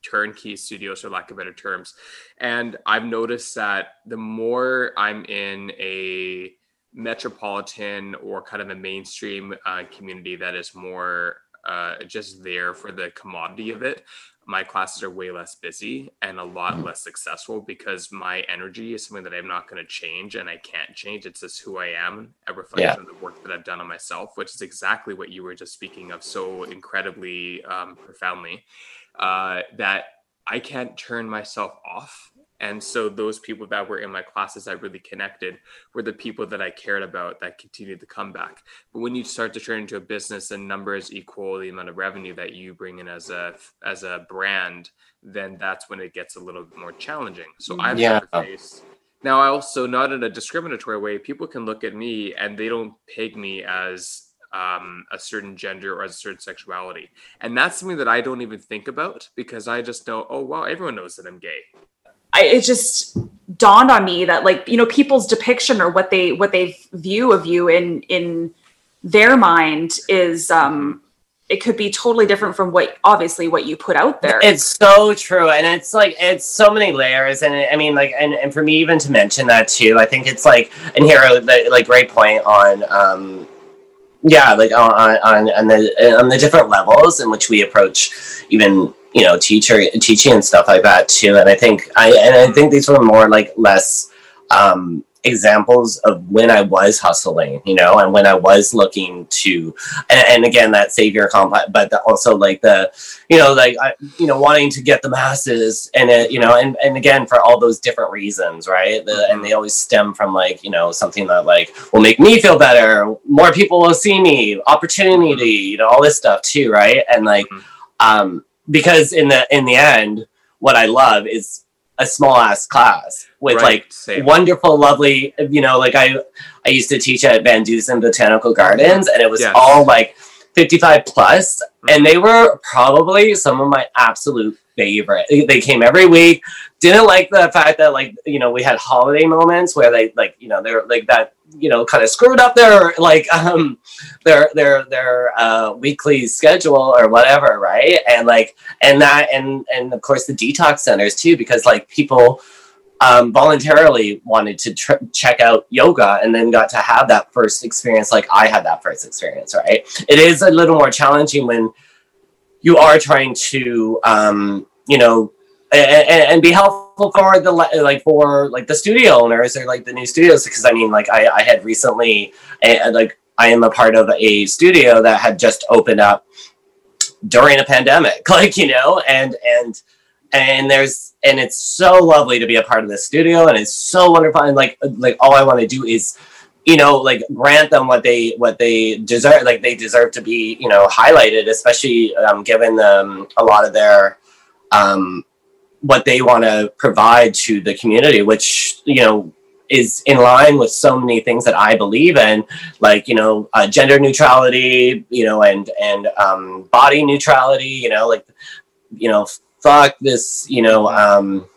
turnkey studios for lack of better terms and i've noticed that the more i'm in a metropolitan or kind of a mainstream uh, community that is more uh, just there for the commodity of it my classes are way less busy and a lot less successful because my energy is something that I'm not going to change and I can't change. It's just who I am, a reflection yeah. of the work that I've done on myself, which is exactly what you were just speaking of so incredibly um, profoundly. Uh, that I can't turn myself off and so those people that were in my classes that really connected were the people that I cared about that continued to come back. But when you start to turn into a business and numbers equal the amount of revenue that you bring in as a as a brand, then that's when it gets a little bit more challenging. So I've yeah. faced Now, I also not in a discriminatory way. People can look at me and they don't peg me as um, a certain gender or as a certain sexuality, and that's something that I don't even think about because I just know, oh wow, everyone knows that I'm gay. I, it just dawned on me that like you know people's depiction or what they what they view of you in in their mind is um it could be totally different from what obviously what you put out there. It's so true and it's like it's so many layers and i mean like and, and for me even to mention that too i think it's like and here like great point on um yeah like on on, on the on the different levels in which we approach even you know teacher teaching and stuff like that too and i think i and i think these were more like less um examples of when I was hustling, you know, and when I was looking to, and, and again, that savior complex, but the, also like the, you know, like, I, you know, wanting to get the masses and it, you know, and, and again, for all those different reasons, right. The, mm-hmm. And they always stem from like, you know, something that like will make me feel better. More people will see me, opportunity, mm-hmm. you know, all this stuff too. Right. And like, mm-hmm. um, because in the, in the end, what I love is a small ass class with right, like same. wonderful, lovely, you know, like I I used to teach at VanDusen Botanical Gardens and it was yes. all like 55 plus, mm-hmm. and they were probably some of my absolute favorite. They came every week. Didn't like the fact that like, you know, we had holiday moments where they like, you know, they're like that you know kind of screwed up their like um their their their uh weekly schedule or whatever right? And like and that and and of course the detox centers too because like people um voluntarily wanted to tr- check out yoga and then got to have that first experience like i had that first experience right? It is a little more challenging when you are trying to um you know and, and be helpful for the like for like the studio owners or like the new studios because I mean like I, I had recently a, like I am a part of a studio that had just opened up during a pandemic like you know and and and there's and it's so lovely to be a part of the studio and it's so wonderful and like like all I want to do is you know like grant them what they what they deserve like they deserve to be you know highlighted especially um, given them a lot of their um what they want to provide to the community, which, you know, is in line with so many things that I believe in, like, you know, uh, gender neutrality, you know, and, and um, body neutrality, you know, like, you know, fuck this, you know, um,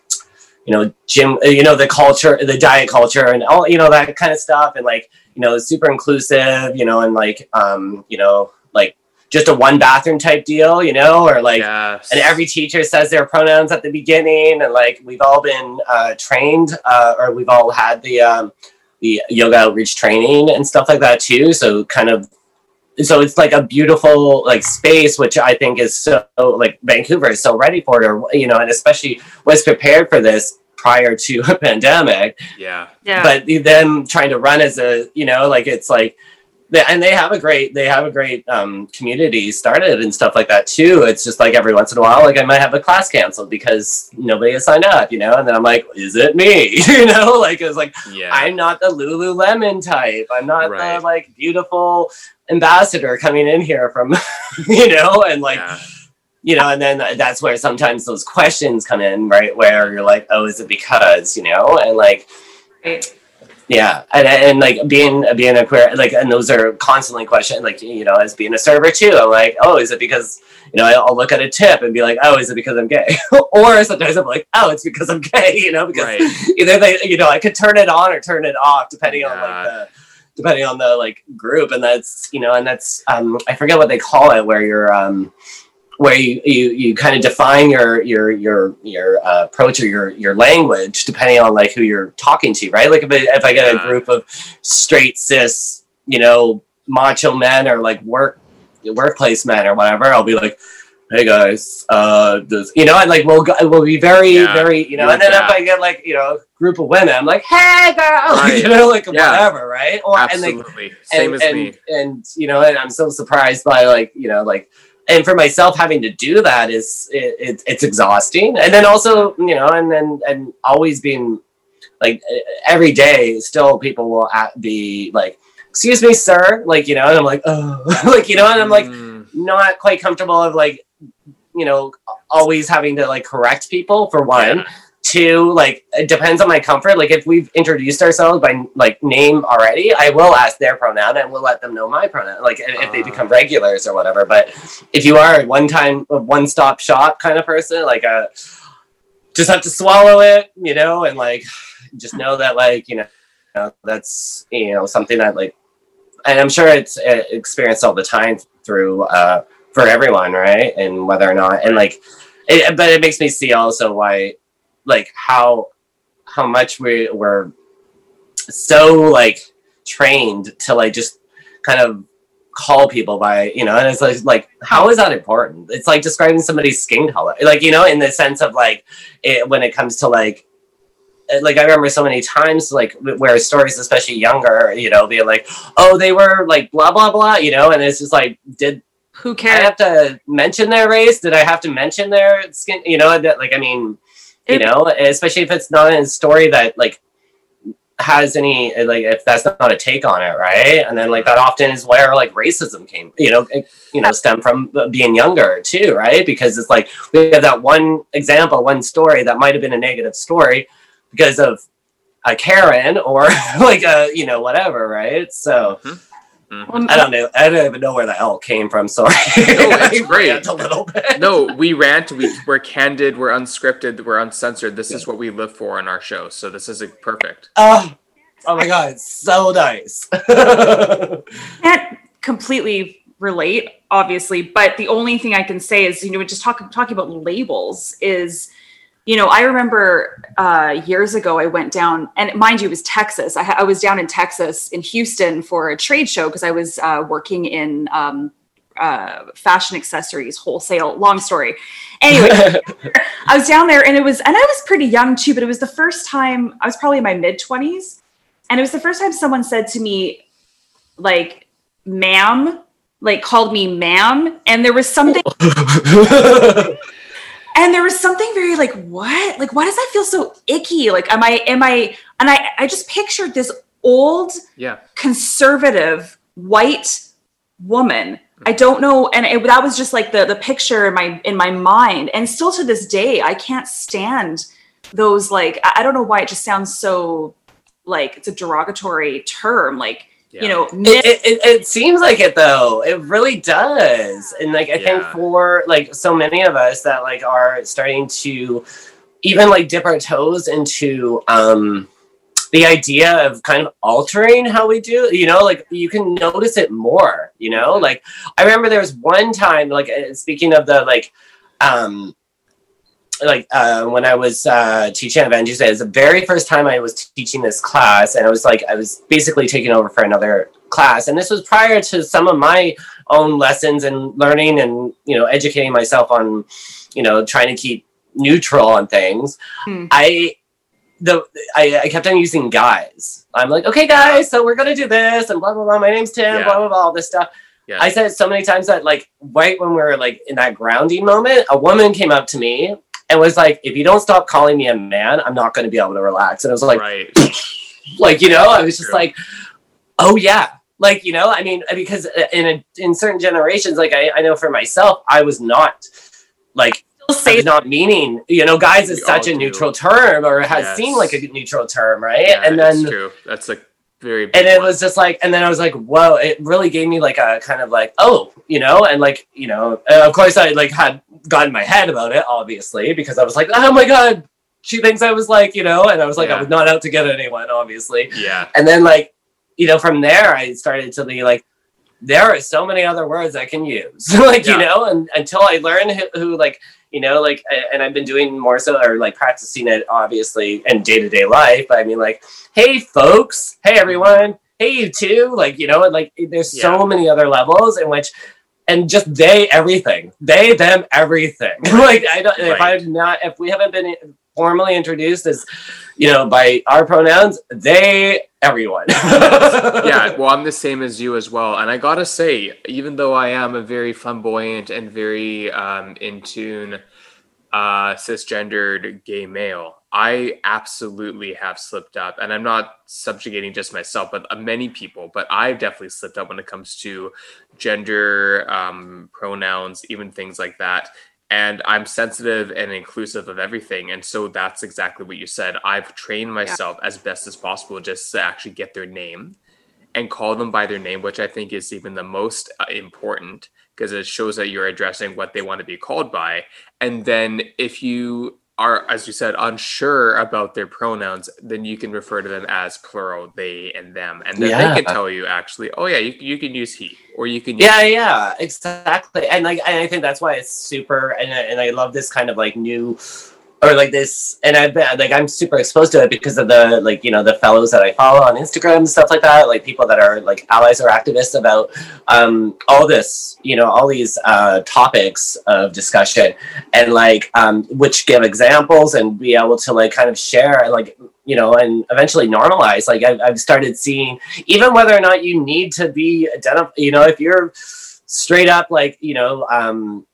you know, gym, you know, the culture, the diet culture and all, you know, that kind of stuff. And like, you know, super inclusive, you know, and like, um, you know, just a one bathroom type deal, you know, or like, yes. and every teacher says their pronouns at the beginning, and like we've all been uh, trained, uh, or we've all had the um, the yoga outreach training and stuff like that too. So kind of, so it's like a beautiful like space, which I think is so like Vancouver is so ready for it, or you know, and especially was prepared for this prior to a pandemic. Yeah. Yeah. But then trying to run as a, you know, like it's like they, and they have a great they have a great um, community started and stuff like that too. It's just like every once in a while, like I might have a class canceled because nobody has signed up, you know, and then I'm like, is it me? you know, like it's like yeah. I'm not the Lululemon type. I'm not right. the like beautiful ambassador coming in here from, you know, and like. Yeah. You know, and then that's where sometimes those questions come in, right? Where you're like, "Oh, is it because?" You know, and like, right yeah, and, and like being being a queer, like, and those are constantly questioned. Like, you know, as being a server too, I'm like, oh, is it because you know I'll look at a tip and be like, oh, is it because I'm gay? or sometimes I'm like, oh, it's because I'm gay. You know, because right. either they, you know, I could turn it on or turn it off depending yeah. on like the depending on the like group, and that's you know, and that's um, I forget what they call it, where you're um where you, you, you kind of define your your your your uh, approach or your your language depending on like who you're talking to, right? Like if I, if I get a group of straight cis, you know, macho men or like work workplace men or whatever, I'll be like, "Hey guys, uh, this, you know," and like we'll we'll be very yeah, very you know. And then if I get like you know a group of women, I'm like, "Hey girl," right. you know, like yeah. whatever, right? Or Absolutely. and like same and, as and, me, and you know, and I'm so surprised by like you know like and for myself having to do that is it, it, it's exhausting and then also you know and then and always being like every day still people will be like excuse me sir like you know and i'm like oh like you know and i'm like mm. not quite comfortable of like you know always having to like correct people for one yeah. Two, like it depends on my comfort. Like if we've introduced ourselves by like name already, I will ask their pronoun and we'll let them know my pronoun. Like if, if they Ah. become regulars or whatever. But if you are a one time, one stop shop kind of person, like uh just have to swallow it, you know, and like just know that like you know, you know, that's you know something that like, and I'm sure it's uh, experienced all the time through uh for everyone, right? And whether or not and like, it, but it makes me see also why like how how much we were so like trained to like just kind of call people by you know and it's like like how is that important it's like describing somebody's skin color like you know in the sense of like it, when it comes to like like I remember so many times, like where stories, especially younger, you know, being like, "Oh, they were like blah blah blah," you know, and it's just like, did Who I have to mention their race? Did I have to mention their skin? You know, that like I mean, you know, especially if it's not a story that like has any like if that's not a take on it, right? And then like that often is where like racism came, you know, it, you know, stem from being younger too, right? Because it's like we have that one example, one story that might have been a negative story because of a Karen or like a you know whatever, right? So. Mhm. Mm-hmm. Well, I don't know. I don't even know where the L came from. Sorry. No, it's great. rant A little bit. no, we rant. We, we're candid. We're unscripted. We're uncensored. This is what we live for on our show. So this is a perfect. Oh, oh my god, it's so nice. can't completely relate, obviously, but the only thing I can say is, you know, just talk, talking about labels is, you know, I remember uh, years ago I went down, and mind you, it was Texas. I, ha- I was down in Texas in Houston for a trade show because I was uh, working in um, uh, fashion accessories wholesale. Long story. Anyway, I was down there and it was, and I was pretty young too, but it was the first time I was probably in my mid 20s. And it was the first time someone said to me, like, ma'am, like called me ma'am. And there was something, and there was something very like, what? Like, why does that feel so icky? Like, am I, am I, and I, I just pictured this old, Yeah. conservative white woman i mm-hmm. don't know and it, that was just like the the picture in my in my mind and still to this day i can't stand those like i, I don't know why it just sounds so like it's a derogatory term like Yeah. you know it, it, it, it seems like it though. It really does. And like I think for like so many of us that like are starting to even like dip our toes into um the idea of kind of altering how we do, you know, like you can notice it more, you know? Mhm. Like I remember there was one time like uh, speaking of the like um like uh, when I was uh, teaching at VanDusen, it was the very first time I was teaching this class, and I was like, I was basically taking over for another class, and this was prior to some of my own lessons and learning, and you know, educating myself on, you know, trying to keep neutral on things. Hmm. I the I, I kept on using guys. I'm like, okay, guys, so we're gonna do this, and blah blah blah. My name's Tim, Yeah. blah blah blah, all this stuff. Yeah. I said it so many times that like right when we were like in that grounding moment, a woman came up to me and was like, "If you don't stop calling me a man, I'm not going to be able to relax." And I was like, right. like you know, I was just True. like, "Oh yeah." Like you know, I mean, because uh, in a, in certain generations, like I, I know for myself, I was not like still say not meaning, you know, guys is We such a do. neutral term or has Yes. seemed like a neutral term, right? Yeah, and it's then true. That's a very. And it one. was just like and then i was like whoa it really gave me like a kind of like oh you know and like you know and of course i like had gotten my head about it obviously because i was like oh my god she thinks i was like you know and i was like i Yeah. was not out to get anyone obviously Yeah. and then like you know from there i started to be like there are so many other words i can use like you know and until i learn who, who like you know like and i've been doing more so or like practicing it obviously in day-to-day life but i mean like hey folks hey everyone hey you too like you know and like there's Yeah. so many other levels in which and just they everything they them everything like i don't if Right. i'm not if we haven't been formally introduced as you know by our pronouns they everyone yeah, well, I'm the same as you as well. And I gotta say, even though I am a very flamboyant and very um, in tune uh, cisgendered gay male, I absolutely have slipped up. And I'm not subjugating just myself, but uh, many people. But I've definitely slipped up when it comes to gender um, pronouns, even things like that. And I'm sensitive and inclusive of everything. And so that's exactly what you said. I've trained myself yeah. as best as possible just to actually get their name and call them by their name, which I think is even the most uh, important because it shows that you're addressing what they want to be called by. And then if you are, as you said, unsure about their pronouns, then you can refer to them as plural, they and them. And then yeah. they can tell you actually, oh yeah, you, you can use he or you can Yeah, yeah, exactly. And like and I think that's why it's super and, and I love this kind of like new or like this and i've been like i'm super exposed to it because of the like you know the fellows that i follow on instagram and stuff like that like people that are like allies or activists about um all this you know all these uh topics of discussion. And like um which give examples and be able to like kind of share like you know and eventually normalize. Like I've, I've started seeing even whether or not you need to be identified you know if you're straight up like you know um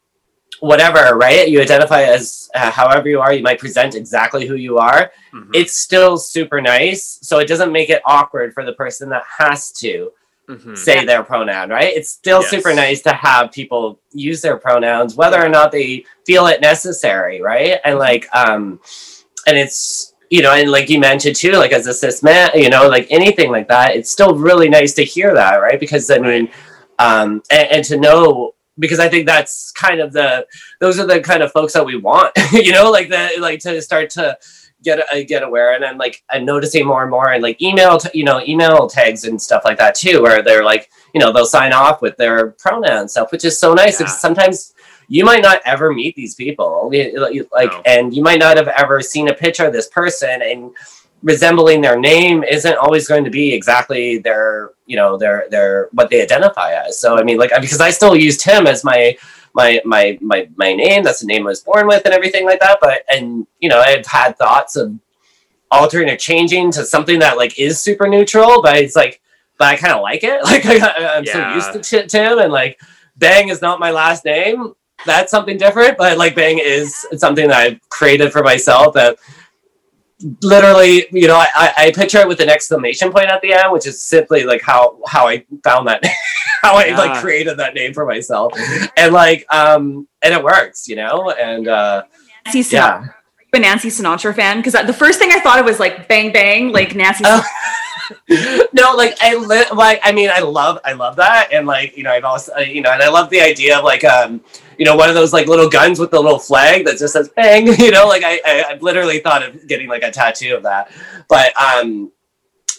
whatever, right? You identify as uh, however you are, you might present exactly who you are. Mm-hmm. It's still super nice. So it doesn't make it awkward for the person that has to mm-hmm. say their pronoun, right? It's still yes. super nice to have people use their pronouns, whether or not they feel it necessary, right? And like, um, and it's, you know, and like you mentioned too, like as a cis man, you know, like anything like that, it's still really nice to hear that, right? Because I mean, um, and, and to know because I think that's kind of the those are the kind of folks that we want, you know, like that, like to start to get uh, get aware, and then like I'm noticing more and more, and like email, t- you know, email tags and stuff like that too, where they're like, you know, they'll sign off with their pronoun stuff, which is so nice. Yeah. Sometimes you might not ever meet these people, like, no. and you might not have ever seen a picture of this person, and resembling their name isn't always going to be exactly their you know their their what they identify as. So i mean like because i still use tim as my my my my my name that's the name i was born with and everything like that but and you know i've had thoughts of altering or changing to something that like is super neutral but it's like but i kind of like it. Like I, am yeah. so used to tim and like bang is not my last name. That's something different but like bang is something that i've created for myself that literally, you know, I, I picture it with an exclamation point at the end, which is simply like how how I found that how I like created that name for myself. And like um and it works, you know, and uh Nancy Sinatra. yeah. a Nancy Sinatra fan? Because the first thing I thought it was like bang bang, like Nancy uh, no, like I li- like I mean I love I love that and like you know I've also you know and I love the idea of like um you know, one of those like little guns with the little flag that just says bang, you know, like I, I, I literally thought of getting like a tattoo of that. But, um,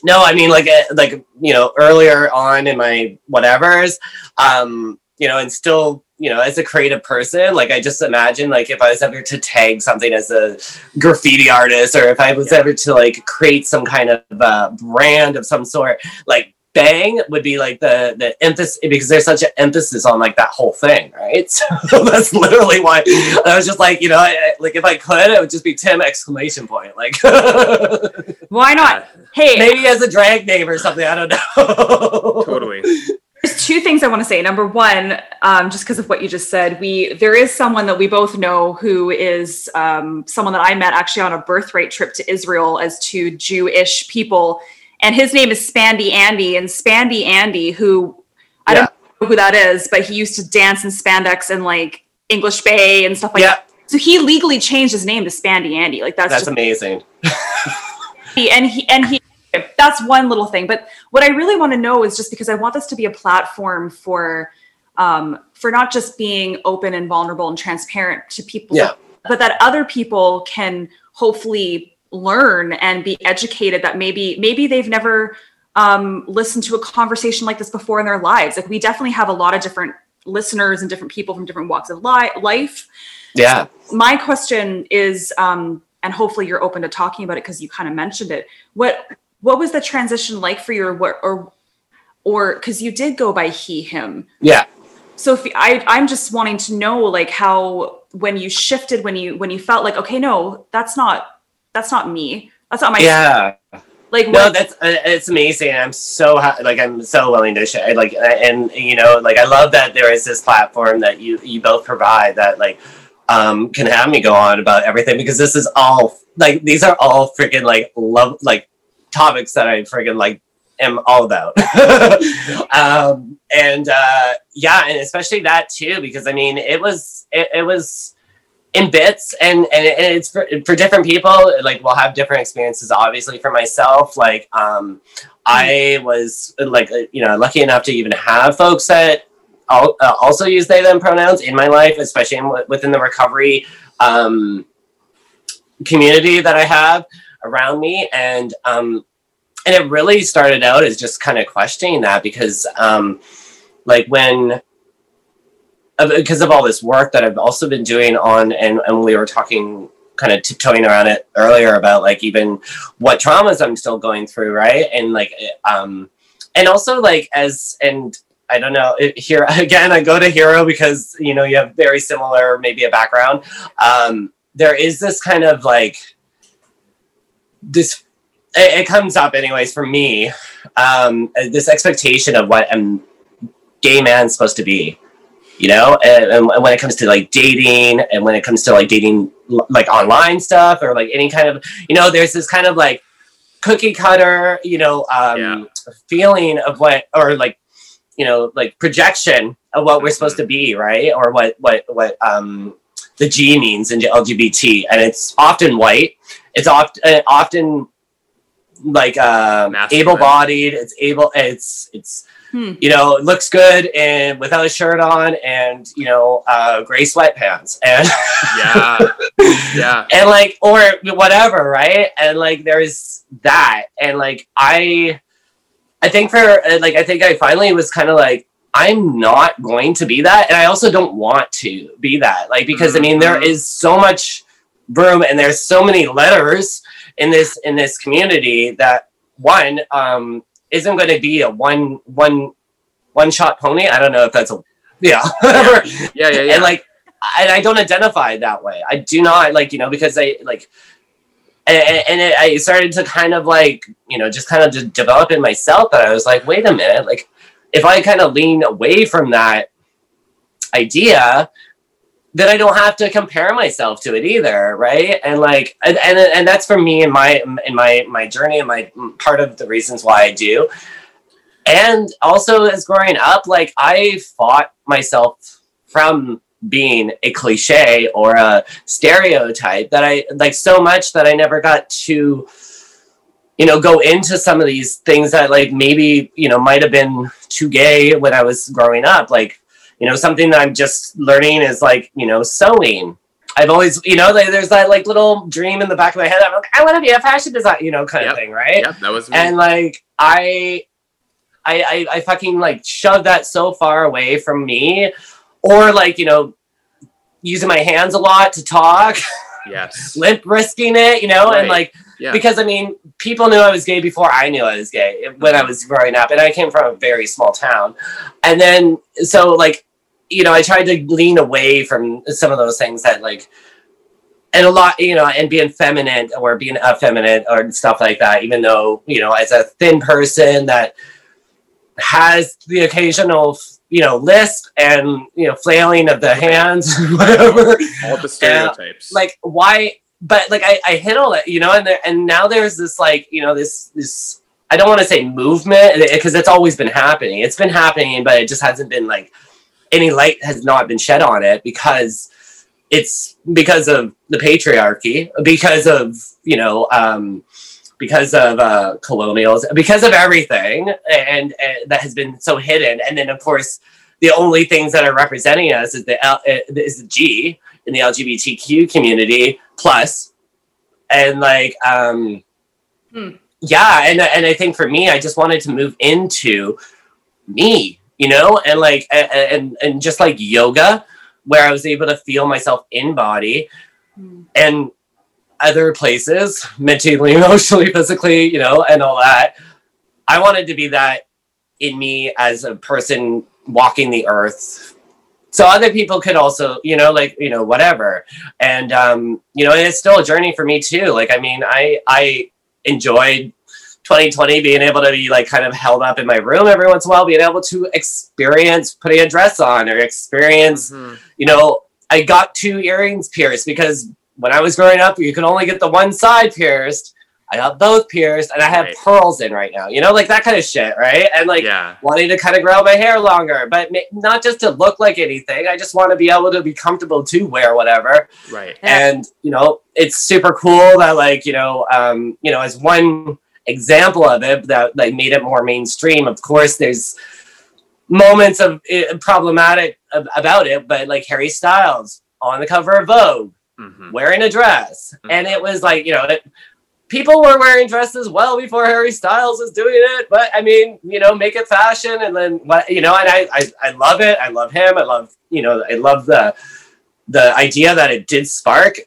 no, I mean, like, eh, like, you know, earlier on in my whatevers, um, you know, and still, you know, as a creative person, like I just imagine like if I was ever to tag something as a graffiti artist or if I was yeah. ever to like create some kind of uh, brand of some sort, like bang would be like the the emphasis because there's such an emphasis on like that whole thing right? So that's literally why i was just like you know I, like if i could it would just be tim exclamation point like. Why not? Hey. Maybe as a drag name or something i don't know. Totally there's two things i want to say number one um, just because of what you just said we there is someone that we both know who is um, someone that i met actually on a birthright trip to israel as two jewish people and his name is Spandy Andy, and Spandy Andy, who I yeah. don't know who that is, but he used to dance in spandex and like English Bay and stuff like yeah. that. So he legally changed his name to Spandy Andy. Like that's that's just, amazing. and he and he that's one little thing. But what I really want to know is just because I want this to be a platform for um, for not just being open and vulnerable and transparent to people, yeah. but that other people can hopefully learn and be educated that maybe maybe they've never um, listened to a conversation like this before in their lives like we definitely have a lot of different listeners and different people from different walks of li- life yeah so my question is um, and hopefully you're open to talking about it because you kind of mentioned it what what was the transition like for you or or or because you did go by he him yeah so if I, i'm just wanting to know like how when you shifted when you when you felt like okay no that's not that's not me. That's not my. Yeah. Like no, that's uh, it's amazing. I'm so ha- like I'm so willing to share. Like and you know like I love that there is this platform that you you both provide that like um can have me go on about everything because this is all like these are all freaking like love like topics that I friggin' like am all about. um and uh yeah, and especially that too because I mean it was it, it was in bits and, and and it's for, for different people like we'll have different experiences obviously for myself like um i was like uh, you know lucky enough to even have folks that uh, also use they them pronouns in my life especially in, within the recovery um community that i have around me and um and it really started out as just kind of questioning that because um like when because of all this work that I've also been doing on, and, and we were talking kind of tiptoeing around it earlier about like even what traumas I'm still going through, right? And like, um, and also like as, and I don't know, here again, I go to Hero because, you know, you have very similar, maybe a background. Um, there is this kind of like, this, it, it comes up anyways for me, um, this expectation of what a gay man's supposed to be you know? And, and, when it comes to like dating and when it comes to like dating like online stuff or like any kind of you know there's this kind of like cookie cutter you know um yeah. feeling of what or like you know like projection of what we're supposed to be right? Or what what what um the g means in lgbt and it's often white it's often uh, often like um able-bodied it's able it's it's Hmm. You know, it looks good and without a shirt on and, you know, uh, gray sweatpants. And yeah. Yeah. And like, or whatever, right? And like, there's that. And like, I, I think for, uh, like, I think I finally was kind of like, I'm not going to be that. And I also don't want to be that. Like, because mm-hmm. I mean, there mm-hmm. so much room and there's so many letters in this, in this community that one, um, isn't going to be a one one one shot pony. I don't know if that's a yeah yeah yeah, yeah, yeah. and like and I don't identify that way. I do not like you know because I like and, and it, I started to kind of like you know just kind of just develop in myself that I was like wait a minute like if I kind of lean away from that idea then I don't have to compare myself to it either, right? And like, and and, and that's for me in my in my my journey and my part of the reasons why I do. And also, as growing up, like I fought myself from being a cliche or a stereotype that I like so much that I never got to you know go into some of these things that like maybe you know might have been too gay when I was growing up like you know something that i'm just learning is like you know sewing i've always you know like, there's that like little dream in the back of my head i'm like i want to be a fashion designer you know kind yep. of thing right yeah that was me. and like I, I i i fucking like shoved that so far away from me or like you know using my hands a lot to talk yes lip risking it you know right. and like yeah. because I mean, people knew I was gay before I knew I was gay when I was growing up, and I came from a very small town, and then so like you know, I tried to lean away from some of those things that like, and a lot, you know, and being feminine or being effeminate or stuff like that. Even though you know, as a thin person that has the occasional, you know, lisp and you know, flailing of the hands, whatever. All the stereotypes. Uh, like why? But like I, I hit all that, you know, and there, and now there's this like, you know, this this. I don't want to say movement because it's always been happening. It's been happening, but it just hasn't been like any light has not been shed on it because it's because of the patriarchy, because of you know, um, because of uh, colonials, because of everything, and, and, that has been so hidden. And then, of course, the only things that are representing us is the L, uh, is the G in the LGBTQ community plus, and like, um, hmm. yeah, and and I think for me, I just wanted to move into me you know, and like and and just like yoga, where I was able to feel myself in body, mm. and other places, mentally, emotionally, physically, you know, and all that. I wanted to be that in me as a person walking the earth. So other people could also, you know, like, you know, whatever. And um, you know, it's still a journey for me too. Like, I mean, I I enjoyed 2020 being able to be like kind of held up in my room every once in a while, being able to experience putting a dress on or experience, mm-hmm. you know, I got two earrings pierced because when I was growing up, you could only get the one side pierced. I got both pierced, and I have Right. pearls in right now. You know, like that kind of shit, right? And like yeah. wanting to kind of grow my hair longer, but ma- not just to look like anything. I just want to be able to be comfortable to wear whatever. Right. And you know, it's super cool that like you know, um, you know, as one example of it that like made it more mainstream. Of course, there's moments of it, problematic ab- about it, but like Harry Styles on the cover of Vogue hmm wearing a dress, Mhm. and it was like you know. It, People were wearing dresses well before Harry Styles was doing it, but I mean, you know, make it fashion, and then what you know, and I, I, I love it. I love him. I love, you know, I love the, the idea that it did spark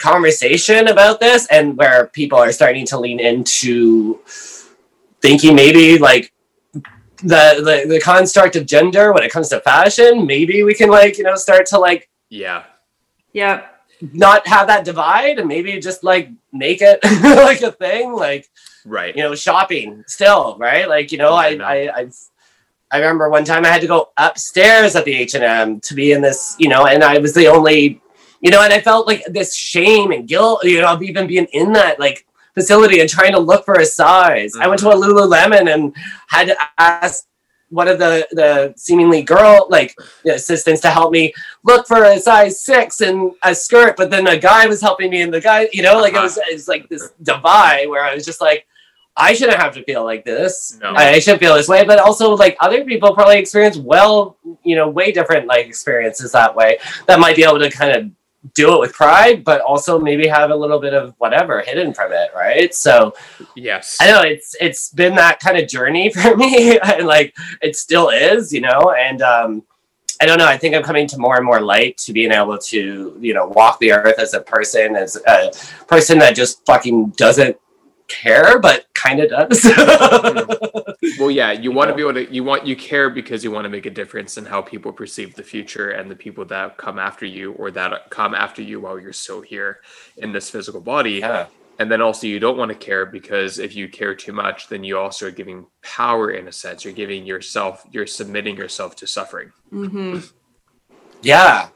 conversation about this, and where people are starting to lean into thinking maybe like the, the the construct of gender when it comes to fashion. Maybe we can like you know start to like Yeah. Yeah. not have that divide and maybe just like make it like a thing like Right. you know shopping still right like you know I I. I I remember one time I had to go upstairs at the H and M to be in this, you know, and I was the only, you know, and I felt like this shame and guilt, you know, of even being in that like facility and trying to look for a size. I went to a mm-hmm. Lululemon and had to ask one of the the seemingly girl like assistants to help me look for a size six in a skirt, but then a guy was helping me, and the guy, you know, like it was uh-huh. it's like this divide where I was just like, I shouldn't have to feel like this. No. I, I shouldn't feel this way, but also like other people probably experience well, you know, way different like experiences that way that might be able to kind of do it with pride, but also maybe have a little bit of whatever hidden from it, right? So Yes. I know it's it's been that kind of journey for me, and like it still is, you know. And um, I don't know. I think I'm coming to more and more light to being able to, you know, walk the earth as a person, as a person that just fucking doesn't care, but kind of does. Well, yeah, you want to be able to. You want you care because you want to make a difference in how people perceive the future and the people that come after you or that come after you while you're still here in this physical body. yeah. And then also, you don't want to care because if you care too much, then you also are giving power in a sense. You're giving yourself, you're submitting yourself to suffering. hmm Yeah.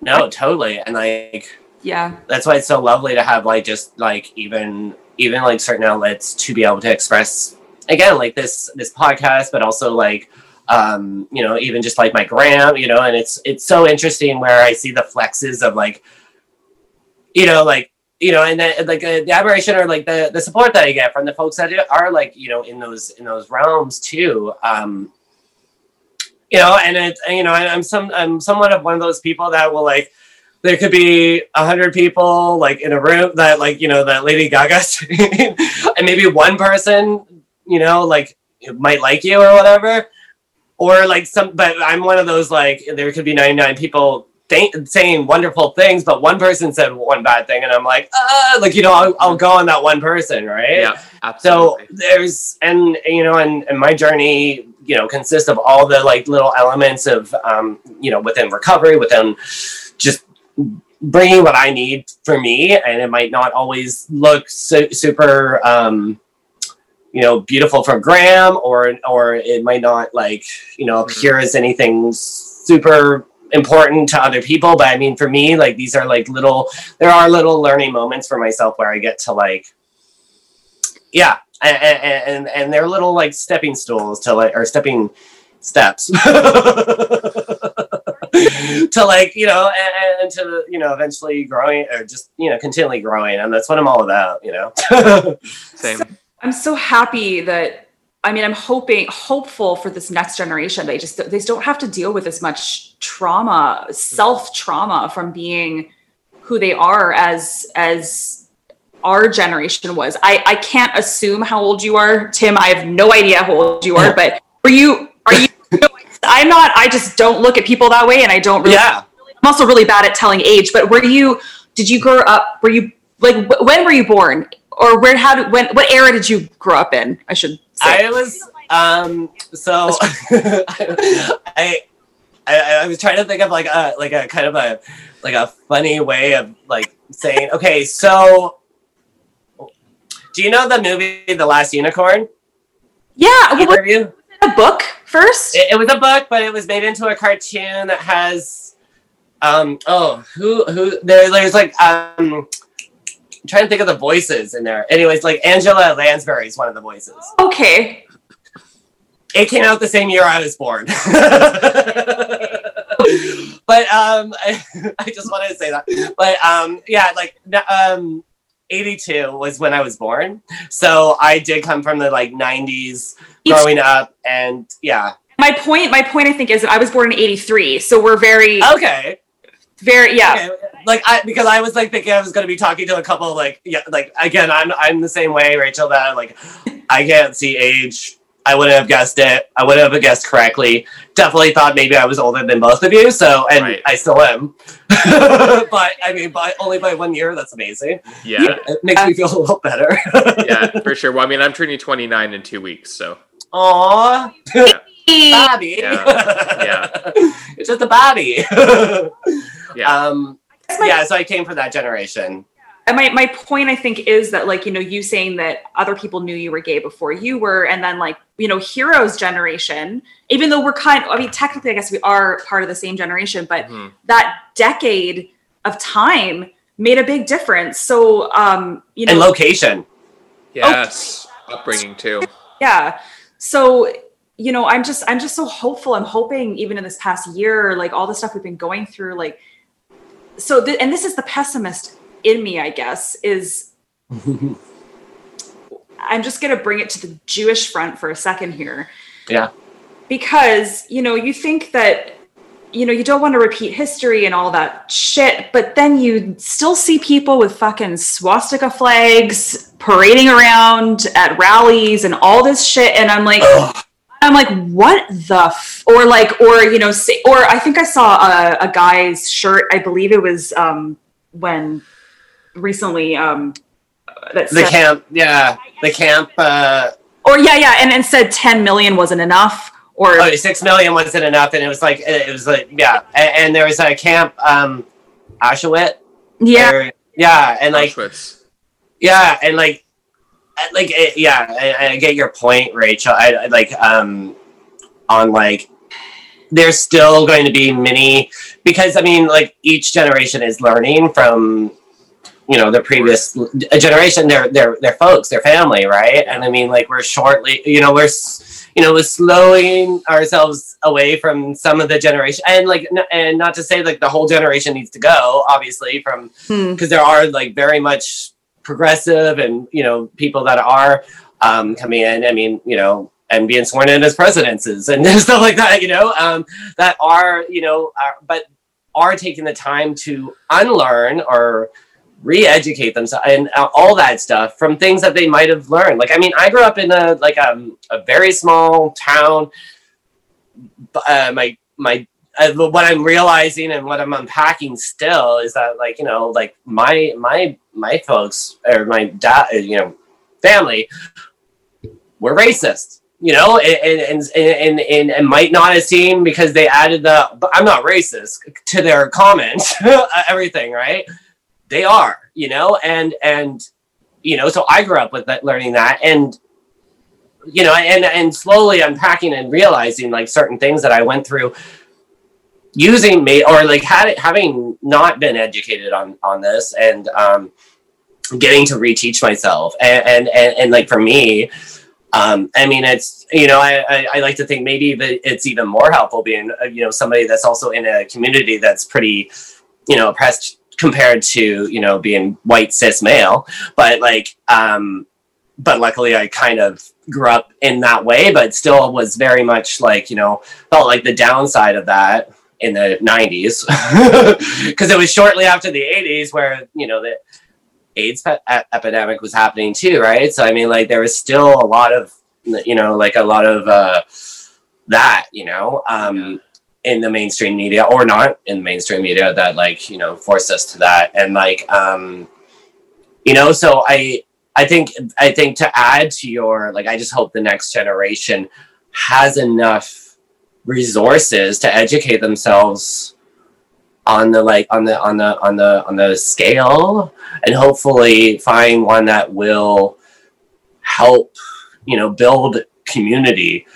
No, totally. And like Yeah. that's why it's so lovely to have like just like even even like certain outlets to be able to express again like this this podcast but also like um you know even just like my gram you know and it's it's so interesting where i see the flexes of like you know like you know and then like uh, the admiration or like the the support that i get from the folks that are like you know in those in those realms too um you know and it and, you know i'm some i'm somewhat of one of those people that will like there could be a hundred people like in a room that like you know that Lady Gaga scene, and maybe one person you know like might like you or whatever, or like some. But I'm one of those like there could be 99 people th- saying wonderful things, but one person said one bad thing, and I'm like, ah, like you know I'll, I'll go on that one person, right? Yeah, absolutely. So there's and you know and, and my journey you know consists of all the like little elements of um you know within recovery within bringing what I need for me and it might not always look su- super um you know beautiful for gram or or it might not like you know appear as anything super important to other people. But I mean for me like these are like little there are little learning moments for myself where I get to like yeah and and, and they're little like stepping stools to like or stepping steps to like you know and, and to you know eventually growing or just you know continually growing and that's what i'm all about you know Same. I'm so happy that I mean I'm hoping hopeful for this next generation. They just they don't have to deal with as much trauma, self trauma from being who they are as as our generation was. I I can't assume how old you are, Tim. I have no idea how old you are, but were you are you I'm not I just don't look at people that way and I don't really yeah. I'm also really bad at telling age, but were you did you grow up were you like wh- when were you born? Or where how did when what era did you grow up in? I should say. i was um so I, I i was trying to think of like a like a kind of a like a funny way of like saying okay so do you know the movie the last unicorn? Yeah, well, Either was of you? it a book first? it, it was a book, but it was made into a cartoon that has um oh who who there there's like um I'm trying to think of the voices in there. Anyways, like Angela Lansbury is one of the voices. Okay. It came out the same year I was born. but um, I, I just wanted to say that. But um, yeah, like um, 82 was when I was born. So I did come from the like 90s growing up and yeah. My point my point I think is that I was born in 83. So we're very Okay. very yeah. Okay. Like I because I was like thinking I was gonna be talking to a couple like yeah like again I'm I'm the same way Rachel that like I can't see age I wouldn't have guessed it. I wouldn't have guessed correctly. Definitely thought maybe I was older than both of you. So, and Right. I still am. but I mean, by only by one year, that's amazing. Yeah, It makes me feel a little better. yeah, for sure. Well, I mean, I'm turning 29 in two weeks, so Aw, Bobby. Yeah. Yeah. it's just a Bobby. yeah, Um, yeah, so I came from that generation. And my, my point I think is that like, you know, you saying that other people knew you were gay before you were, and then like, you know, heroes generation, even though we're kind I mean, technically I guess we are part of the same generation, but Mhm. that decade of time made a big difference. So um, you know, And location. yes, upbringing too. yeah so you know i'm just i'm just so hopeful i'm hoping even in this past year like all the stuff we've been going through like so th- and this is the pessimist in me i guess is i'm just going to bring it to the jewish front for a second here Yeah. because you know you think that you know you don't want to repeat history and all that shit but then you still see people with fucking swastika flags parading around at rallies and all this shit and i'm like i'm like what the f-? or like or you know say, or i think i saw a, a guy's shirt i believe it was um when recently um that The said- camp, yeah. The camp, uh, or yeah yeah and, and said 10 million wasn't enough or oh, six million wasn't enough. And it was like, it was like, yeah. And, and there was a camp, um, Auschwitz. yeah or- yeah. And like, Auschwitz. yeah. And like, uh, like, it, yeah, I, I get your point, Rachel. I, I like, um, on like, there's still going to be many because I mean, like each generation is learning from, you know, the previous generation, their their their folks, their family, right? And I mean, like we're shortly, you know, we're you know, we're slowing ourselves away from some of the generation, and like, n- and not to say like the whole generation needs to go, obviously, from Hmm. because there are like very much progressive and you know people that are um, coming in. I mean, you know, and being sworn in as presidents and stuff like that. You know, um, that are you know, are, but are taking the time to unlearn or re-educate themselves and uh, all that stuff from things that they might have learned. Like, I mean, I grew up in a like um, a very small town. Uh, my my uh, what I'm realizing and what I'm unpacking still is that like you know like my my my folks or my dad you know family were racist you know and and and, and, and might not have seen because they added the I'm not racist to their comment everything right they are you know? And and you know so I grew up with that learning that. And you know and and slowly unpacking and realizing like certain things that I went through using me or like had it, having not been educated on on this and um getting to reteach myself. And and and, and like for me um i mean it's you know I, I i like to think maybe it's even more helpful being uh, you know somebody that's also in a community that's pretty you know oppressed compared to you know being white cis male. But like um but luckily i kind of grew up in that way but still was very much like you know felt like the downside of that in the 90s because it was shortly after the 80s where you know the AIDS pe- epidemic was happening too, right? So I mean, like there was still a lot of you know, like a lot of uh, that, you know, um, in the mainstream media or not in the mainstream media that like you know forced us to that, and like um, you know, so I I think I think to add to your like I just hope the next generation has enough resources to educate themselves on the like on the on the on the on the scale and hopefully find one that will help you know build community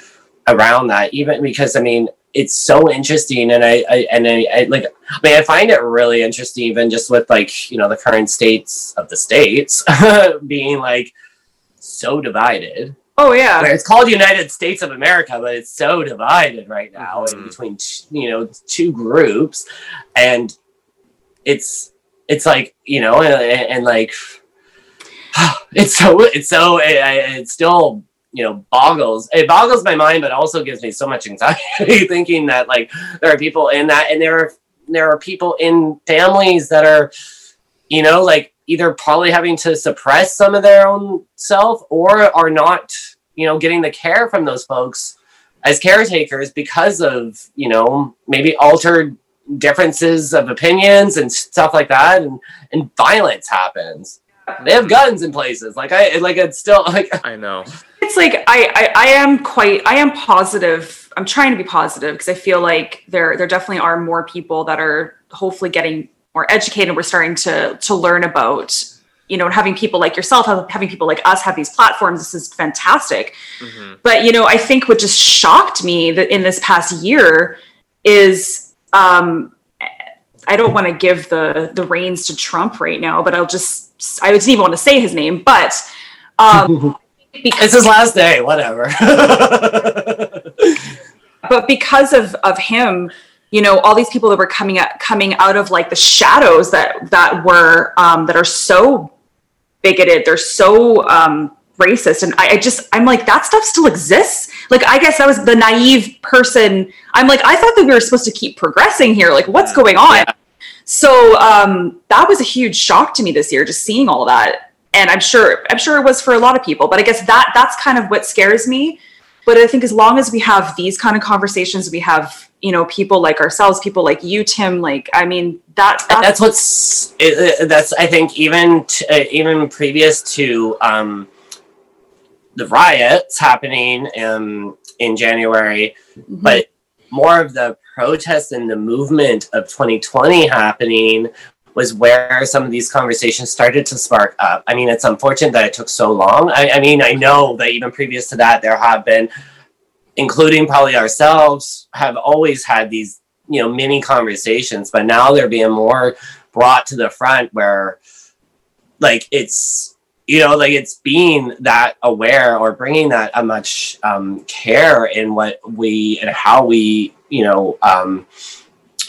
around that. Even because i mean it's so interesting and I, I and I, I like I mean I find it really interesting even just with like you know the current states of the states being like so divided Oh yeah. where it's called United States of America, but it's so divided right now in Mhm. between t- you know two groups, and it's it's like you know and, and, like it's so it's so it, I- it still you know boggles it boggles my mind, but also gives me so much anxiety thinking that like there are people in that and there are there are people in families that are you know like either probably having to suppress some of their own self or are not you know getting the care from those folks as caretakers because of you know maybe altered differences of opinions and stuff like that and and violence happens they have guns in places like i like it's still like I know. it's like I, I I am quite I am positive. I'm trying to be positive because I feel like there there definitely are more people that are hopefully getting more educated. We're starting to to learn about you know having people like yourself having people like us have these platforms. This is fantastic. Mhm. But you know I think what just shocked me that in this past year is um, I don't want to give the the reins to Trump right now, but I'll just I didn't even want to say his name, but um, because it's his last day whatever. But because of of him you know all these people that were coming out coming out of like the shadows that that were um that are so bigoted they're so um racist and I, I just i'm like that stuff still exists? Like i guess I was the naive person. I'm like i thought that we were supposed to keep progressing here. Like what's going on? Yeah. so um that was a huge shock to me this year just seeing all that and i'm sure i'm sure it was for a lot of people but i guess that that's kind of what scares me but i think as long as we have these kind of conversations we have you know people like ourselves people like you tim like i mean that that's, that's what's it, that's i think even t- uh, even previous to um the riots happening in in january Mhm. but more of the protest and the movement of 2020 happening was where some of these conversations started to spark up. I mean, it's unfortunate that it took so long. I, I mean, I know that even previous to that, there have been, including probably ourselves, have always had these, you know, mini conversations, but now they're being more brought to the front where, like, it's, you know, like it's being that aware or bringing that a much um, care in what we and how we, you know, um,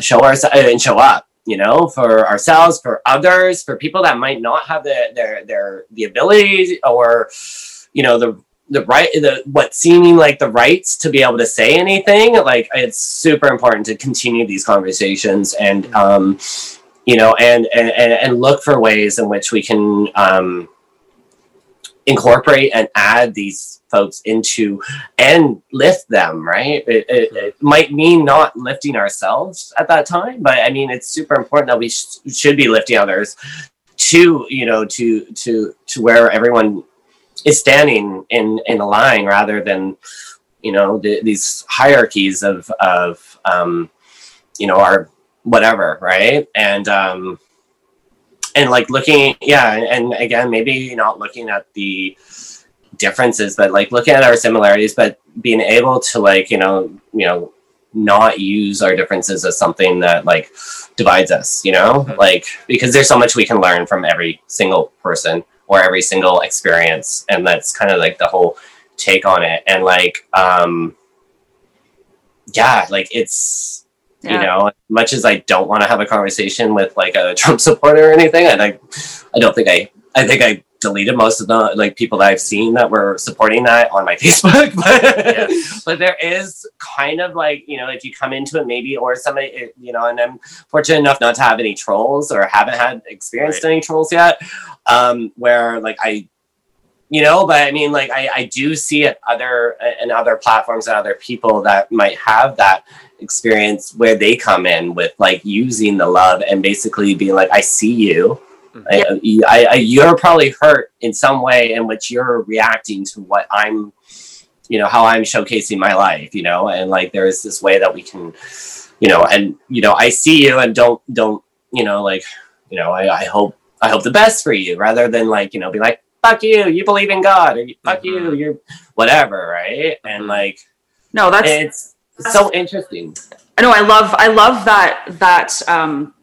show ourselves and show up you know for ourselves for others for people that might not have the their their the ability or you know the the right the what seeming like the rights to be able to say anything like it's super important to continue these conversations and um you know and and and and look for ways in which we can um incorporate and add these folks into and lift them right? It, it, it might mean not lifting ourselves at that time but i mean it's super important that we sh- should be lifting others to you know to to to where everyone is standing in in a line rather than you know the, these hierarchies of of um you know our whatever right? And um and like looking yeah and, and again maybe not looking at the differences but like looking at our similarities but being able to like you know you know not use our differences as something that like divides us you know Mhm. like because there's so much we can learn from every single person or every single experience and that's kind of like the whole take on it and like um yeah like it's you Yeah. know much as i don't want to have a conversation with like a trump supporter or anything and i i don't think i i think i deleted most of the like people that i've seen that were supporting that on my facebook but, but there is kind of like you know if you come into it maybe or somebody it- you know and i'm fortunate enough not to have any trolls or haven't had experienced Right. any trolls yet um where like i you know but i mean like i i do see it other and other platforms and other people that might have that experience where they come in with like using the love and basically being like i see you. I, I, I, you're probably hurt in some way in which you're reacting to what i'm you know how i'm showcasing my life you know and like there is this way that we can you know and you know i see you and don't don't you know like you know i, I hope i hope the best for you rather than like you know be like fuck you you believe in god or fuck you Mhm. you're whatever right and Mhm. like no that's it's so interesting. I know I love I love that that um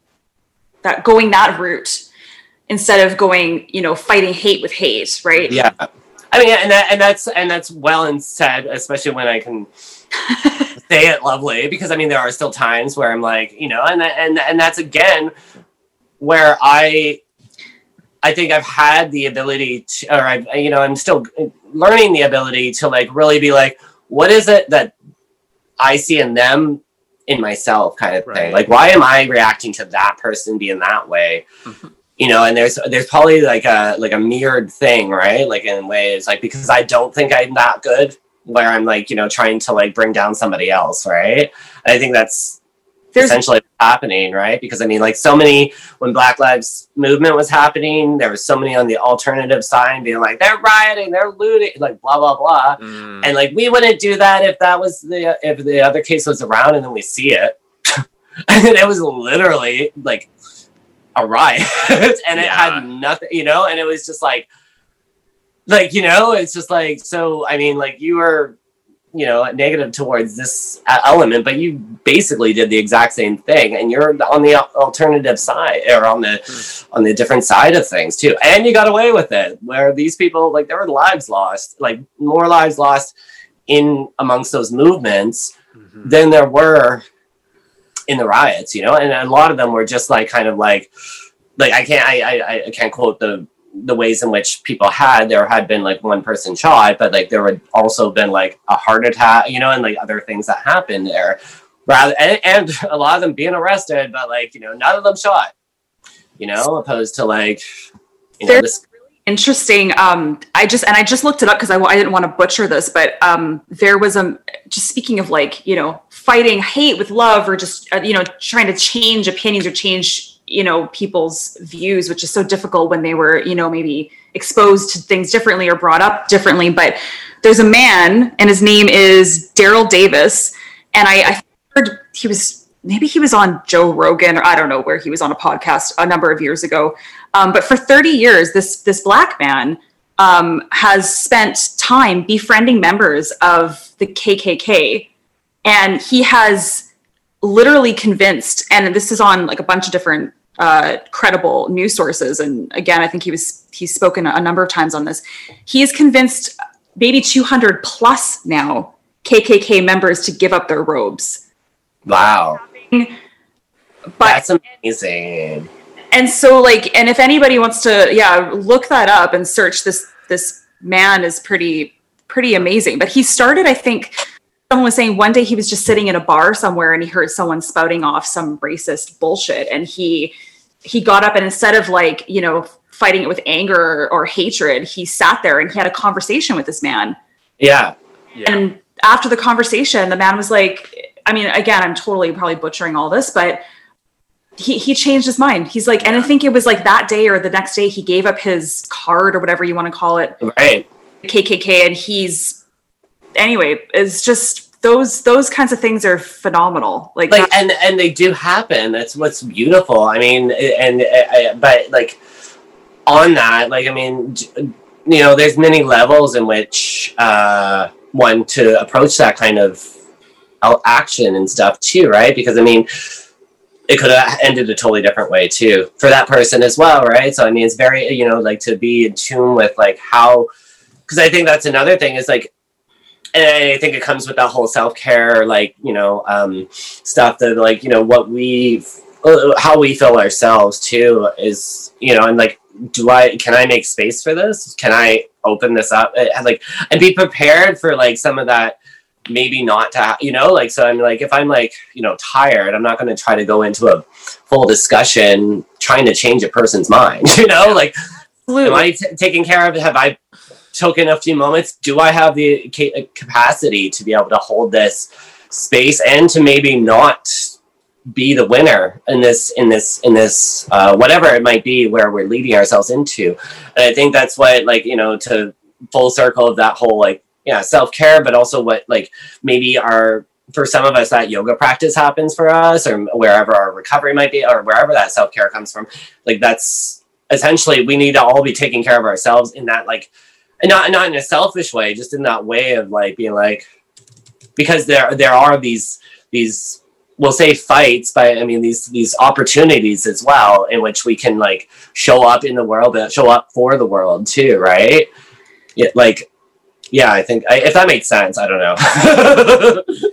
that going that route instead of going, you know, fighting hate with hate, right? Yeah. I mean, and that, and that's and that's well and said, especially when I can say it lovely, because I mean, there are still times where I'm like, you know, and and and that's again where I I think I've had the ability to, or I, you know, I'm still learning the ability to like really be like, what is it that I see in them in myself kind of thing. Like, why am I reacting to that person being that way? Mm-hmm. You know, and there's there's probably like a like a mirrored thing, right? Like in ways, like because I don't think I'm that good, where I'm like you know trying to like bring down somebody else, right? And I think that's there's, essentially happening, right? Because I mean, like so many when Black Lives Movement was happening, there was so many on the alternative side being like, they're rioting, they're looting, like blah blah blah, mm. and like we wouldn't do that if that was the if the other case was around, and then we see it, and it was literally like a riot, and it had nothing, you know, and it was just like, like you know, it's just like so. I mean, like you were you know negative towards this element but you basically did the exact same thing and you're on the alternative side or on the mm-hmm. on the different side of things too and you got away with it where these people like there were lives lost like more lives lost in amongst those movements mm-hmm. than there were in the riots you know and a lot of them were just like kind of like like i can't i i, I can't quote the the ways in which people had there had been like one person shot but like there would also been like a heart attack you know and like other things that happened there. Rather and, and a lot of them being arrested but like you know none of them shot you know opposed to like you know this interesting um i just and i just looked it up because I, I didn't want to butcher this but um there was a just speaking of like you know fighting hate with love or just uh, you know trying to change opinions or change you know people's views which is so difficult when they were you know maybe exposed to things differently or brought up differently. But there's a man and his name is daryl davis. And I, I heard he was maybe he was on joe rogan or i don't know where he was on a podcast a number of years ago. Um, but for 30 years this this black man um, has spent time befriending members of the kkk and he has literally convinced and this is on like a bunch of different uh, credible news sources. And again, I think he was he's spoken a number of times on this. He has convinced maybe 200 plus now KKK members to give up their robes. Wow, but, that's amazing. And so, like, and if anybody wants to, yeah, look that up and search this. This man is pretty pretty amazing. But he started, I think, someone was saying one day he was just sitting in a bar somewhere and he heard someone spouting off some racist bullshit and he he got up and instead of like you know fighting it with anger or, hatred he sat there and he had a conversation with this man yeah. yeah and after the conversation the man was like i mean again i'm totally probably butchering all this but he, he changed his mind. He's like, and I think it was like that day or the next day he gave up his card or whatever you want to call it. Right. KKK. And he's anyway, it's just those those kinds of things are phenomenal. Like, like and and they do happen. That's what's beautiful. I mean, and, and but like on that, like I mean, you know, there's many levels in which uh, one to approach that kind of action and stuff too, right? Because I mean it could have ended a totally different way too for that person as well right so i mean it's very you know like to be in tune with like how because i think that's another thing is like and I think it comes with that whole self care, like you know, um, stuff that like you know what we, uh, how we feel ourselves too is you know, and like, do I can I make space for this? Can I open this up? And, Like, and be prepared for like some of that maybe not to ha- you know like so i'm like if i'm like you know tired i'm not going to try to go into a full discussion trying to change a person's mind you know like Absolutely. am i t- taking care of have i token a few moments do i have the ca- capacity to be able to hold this space and to maybe not be the winner in this in this in this uh, whatever it might be where we're leading ourselves into? And i think that's what like you know to full circle of that whole like yeah self-care but also what like maybe our for some of us that yoga practice happens for us or wherever our recovery might be or wherever that self-care comes from. Like that's essentially we need to all be taking care of ourselves in that like and not not in a selfish way, just in that way of like being like, because there there are these these we'll say fights but i mean these these opportunities as well in which we can like show up in the world but show up for the world too right yeah, like yeah i think I, if that makes sense i don't know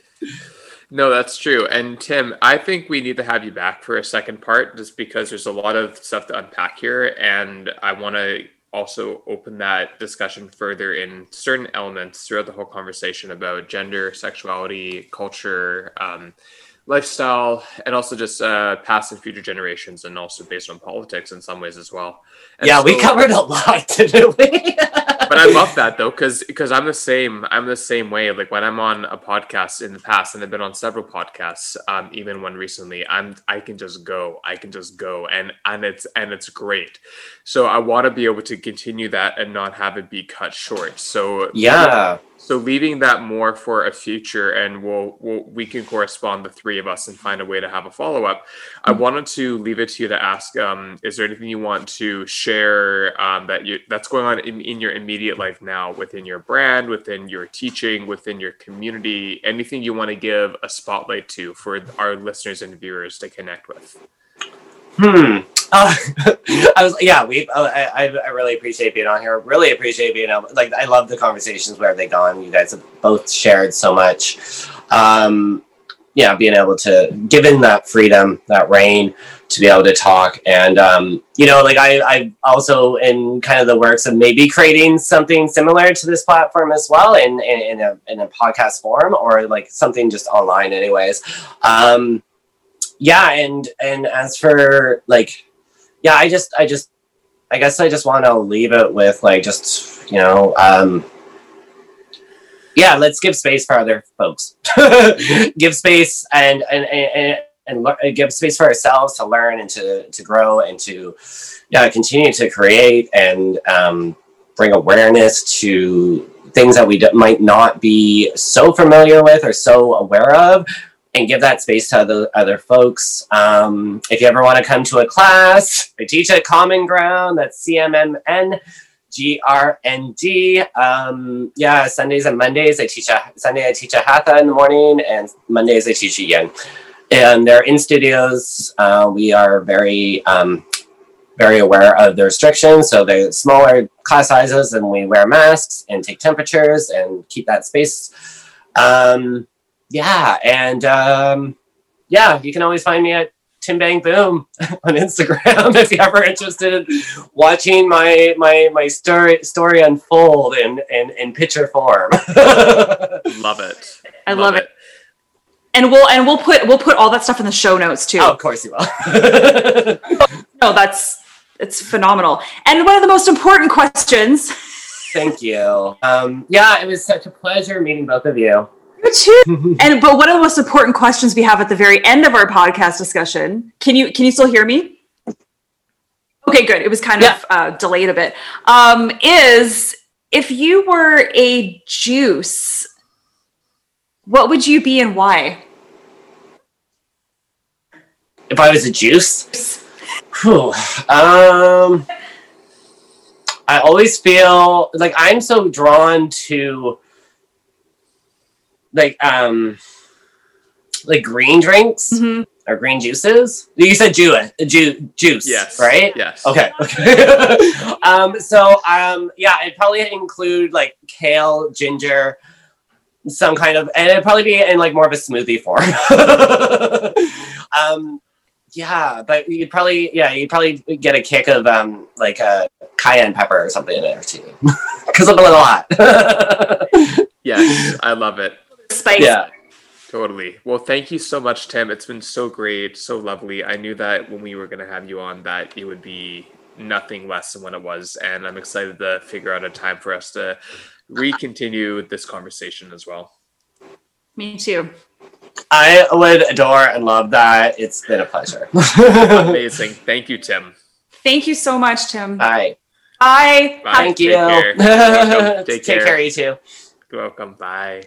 No, that's true. And Tim, I think we need to have you back for a second part just because there's a lot of stuff to unpack here. And I want to also open that discussion further in certain elements throughout the whole conversation about gender, sexuality, culture, um, lifestyle, and also just uh, past and future generations, and also based on politics in some ways as well. And yeah we covered a lot didn't we but I love that though, because because I'm the same. I'm the same way. Like when I'm on a podcast in the past, and I've been on several podcasts, um, even one recently. I'm I can just go. I can just go, and and it's and it's great. So I want to be able to continue that and not have it be cut short. So yeah so leaving that more for a future, and we'll, we'll we can correspond the three of us and find a way to have a follow up. I wanted to leave it to you to ask: um, Is there anything you want to share um, that you that's going on in, in your immediate life now, within your brand, within your teaching, within your community? Anything you want to give a spotlight to for our listeners and viewers to connect with? Hmm. Uh, I was yeah. We uh, I I really appreciate being on here. Really appreciate being able like I love the conversations where they gone. You guys have both shared so much. Um, yeah, being able to given that freedom, that rein to be able to talk, and um, you know, like I I also in kind of the works of maybe creating something similar to this platform as well in in, in a in a podcast form or like something just online, anyways. Um, yeah, and and as for like yeah i just i just i guess i just want to leave it with like just you know um yeah let's give space for other folks. Give space and and and, and lear- give space for ourselves to learn and to to grow and to yeah continue to create and um bring awareness to things that we d- might not be so familiar with or so aware of and give that space to other other folks. Um, if you ever want to come to a class, I teach at Common Ground. That's C M M N G R N D. Um, yeah, Sundays and Mondays I teach a Sunday I teach a hatha in the morning, and Mondays I teach a yin. And they're in studios. Uh, we are very um, very aware of the restrictions. So they're smaller class sizes, and we wear masks and take temperatures and keep that space. Um, yeah, and um, yeah, you can always find me at Tim Bang Boom on Instagram if you're ever interested in watching my my my story story unfold in in, in picture form. Love it. I love it. And we'll and we'll put we'll put all that stuff in the show notes too. oh, of course you will. No, that's it's phenomenal. And one of the most important questions. Thank you. Um, yeah, it was such a pleasure meeting both of you. Too. And but one of the most important questions we have at the very end of our podcast discussion. Can you can you still hear me? Okay, good. It was kind Yeah. of uh, delayed a bit. Um, is if you were a juice, what would you be and why? If I was a juice, Whew. Um, I always feel like I'm so drawn to like um like green drinks Mhm. or green juices. You said ju- ju- juice, Yes. right? Yes. Okay. Okay. um, so um, yeah, it'd probably include like kale, ginger, some kind of, and it'd probably be in like more of a smoothie form. um, yeah, but you'd probably, yeah, you'd probably get a kick of um, like a cayenne pepper or something in there too, because I'm a little hot. Yes, I love it. Spice. yeah. Totally. Well, thank you so much, Tim. It's been so great, so lovely. I knew that when we were going to have you on, that it would be nothing less than what it was, and I'm excited to figure out a time for us to re-continue this conversation as well. Me too. I would adore and love that. It's been a pleasure. Amazing. Thank you, Tim. Thank you so much, Tim. Bye. Bye. Bye. Thank Take you. care. You're welcome. Take Take care. care, you too. You're welcome. Bye.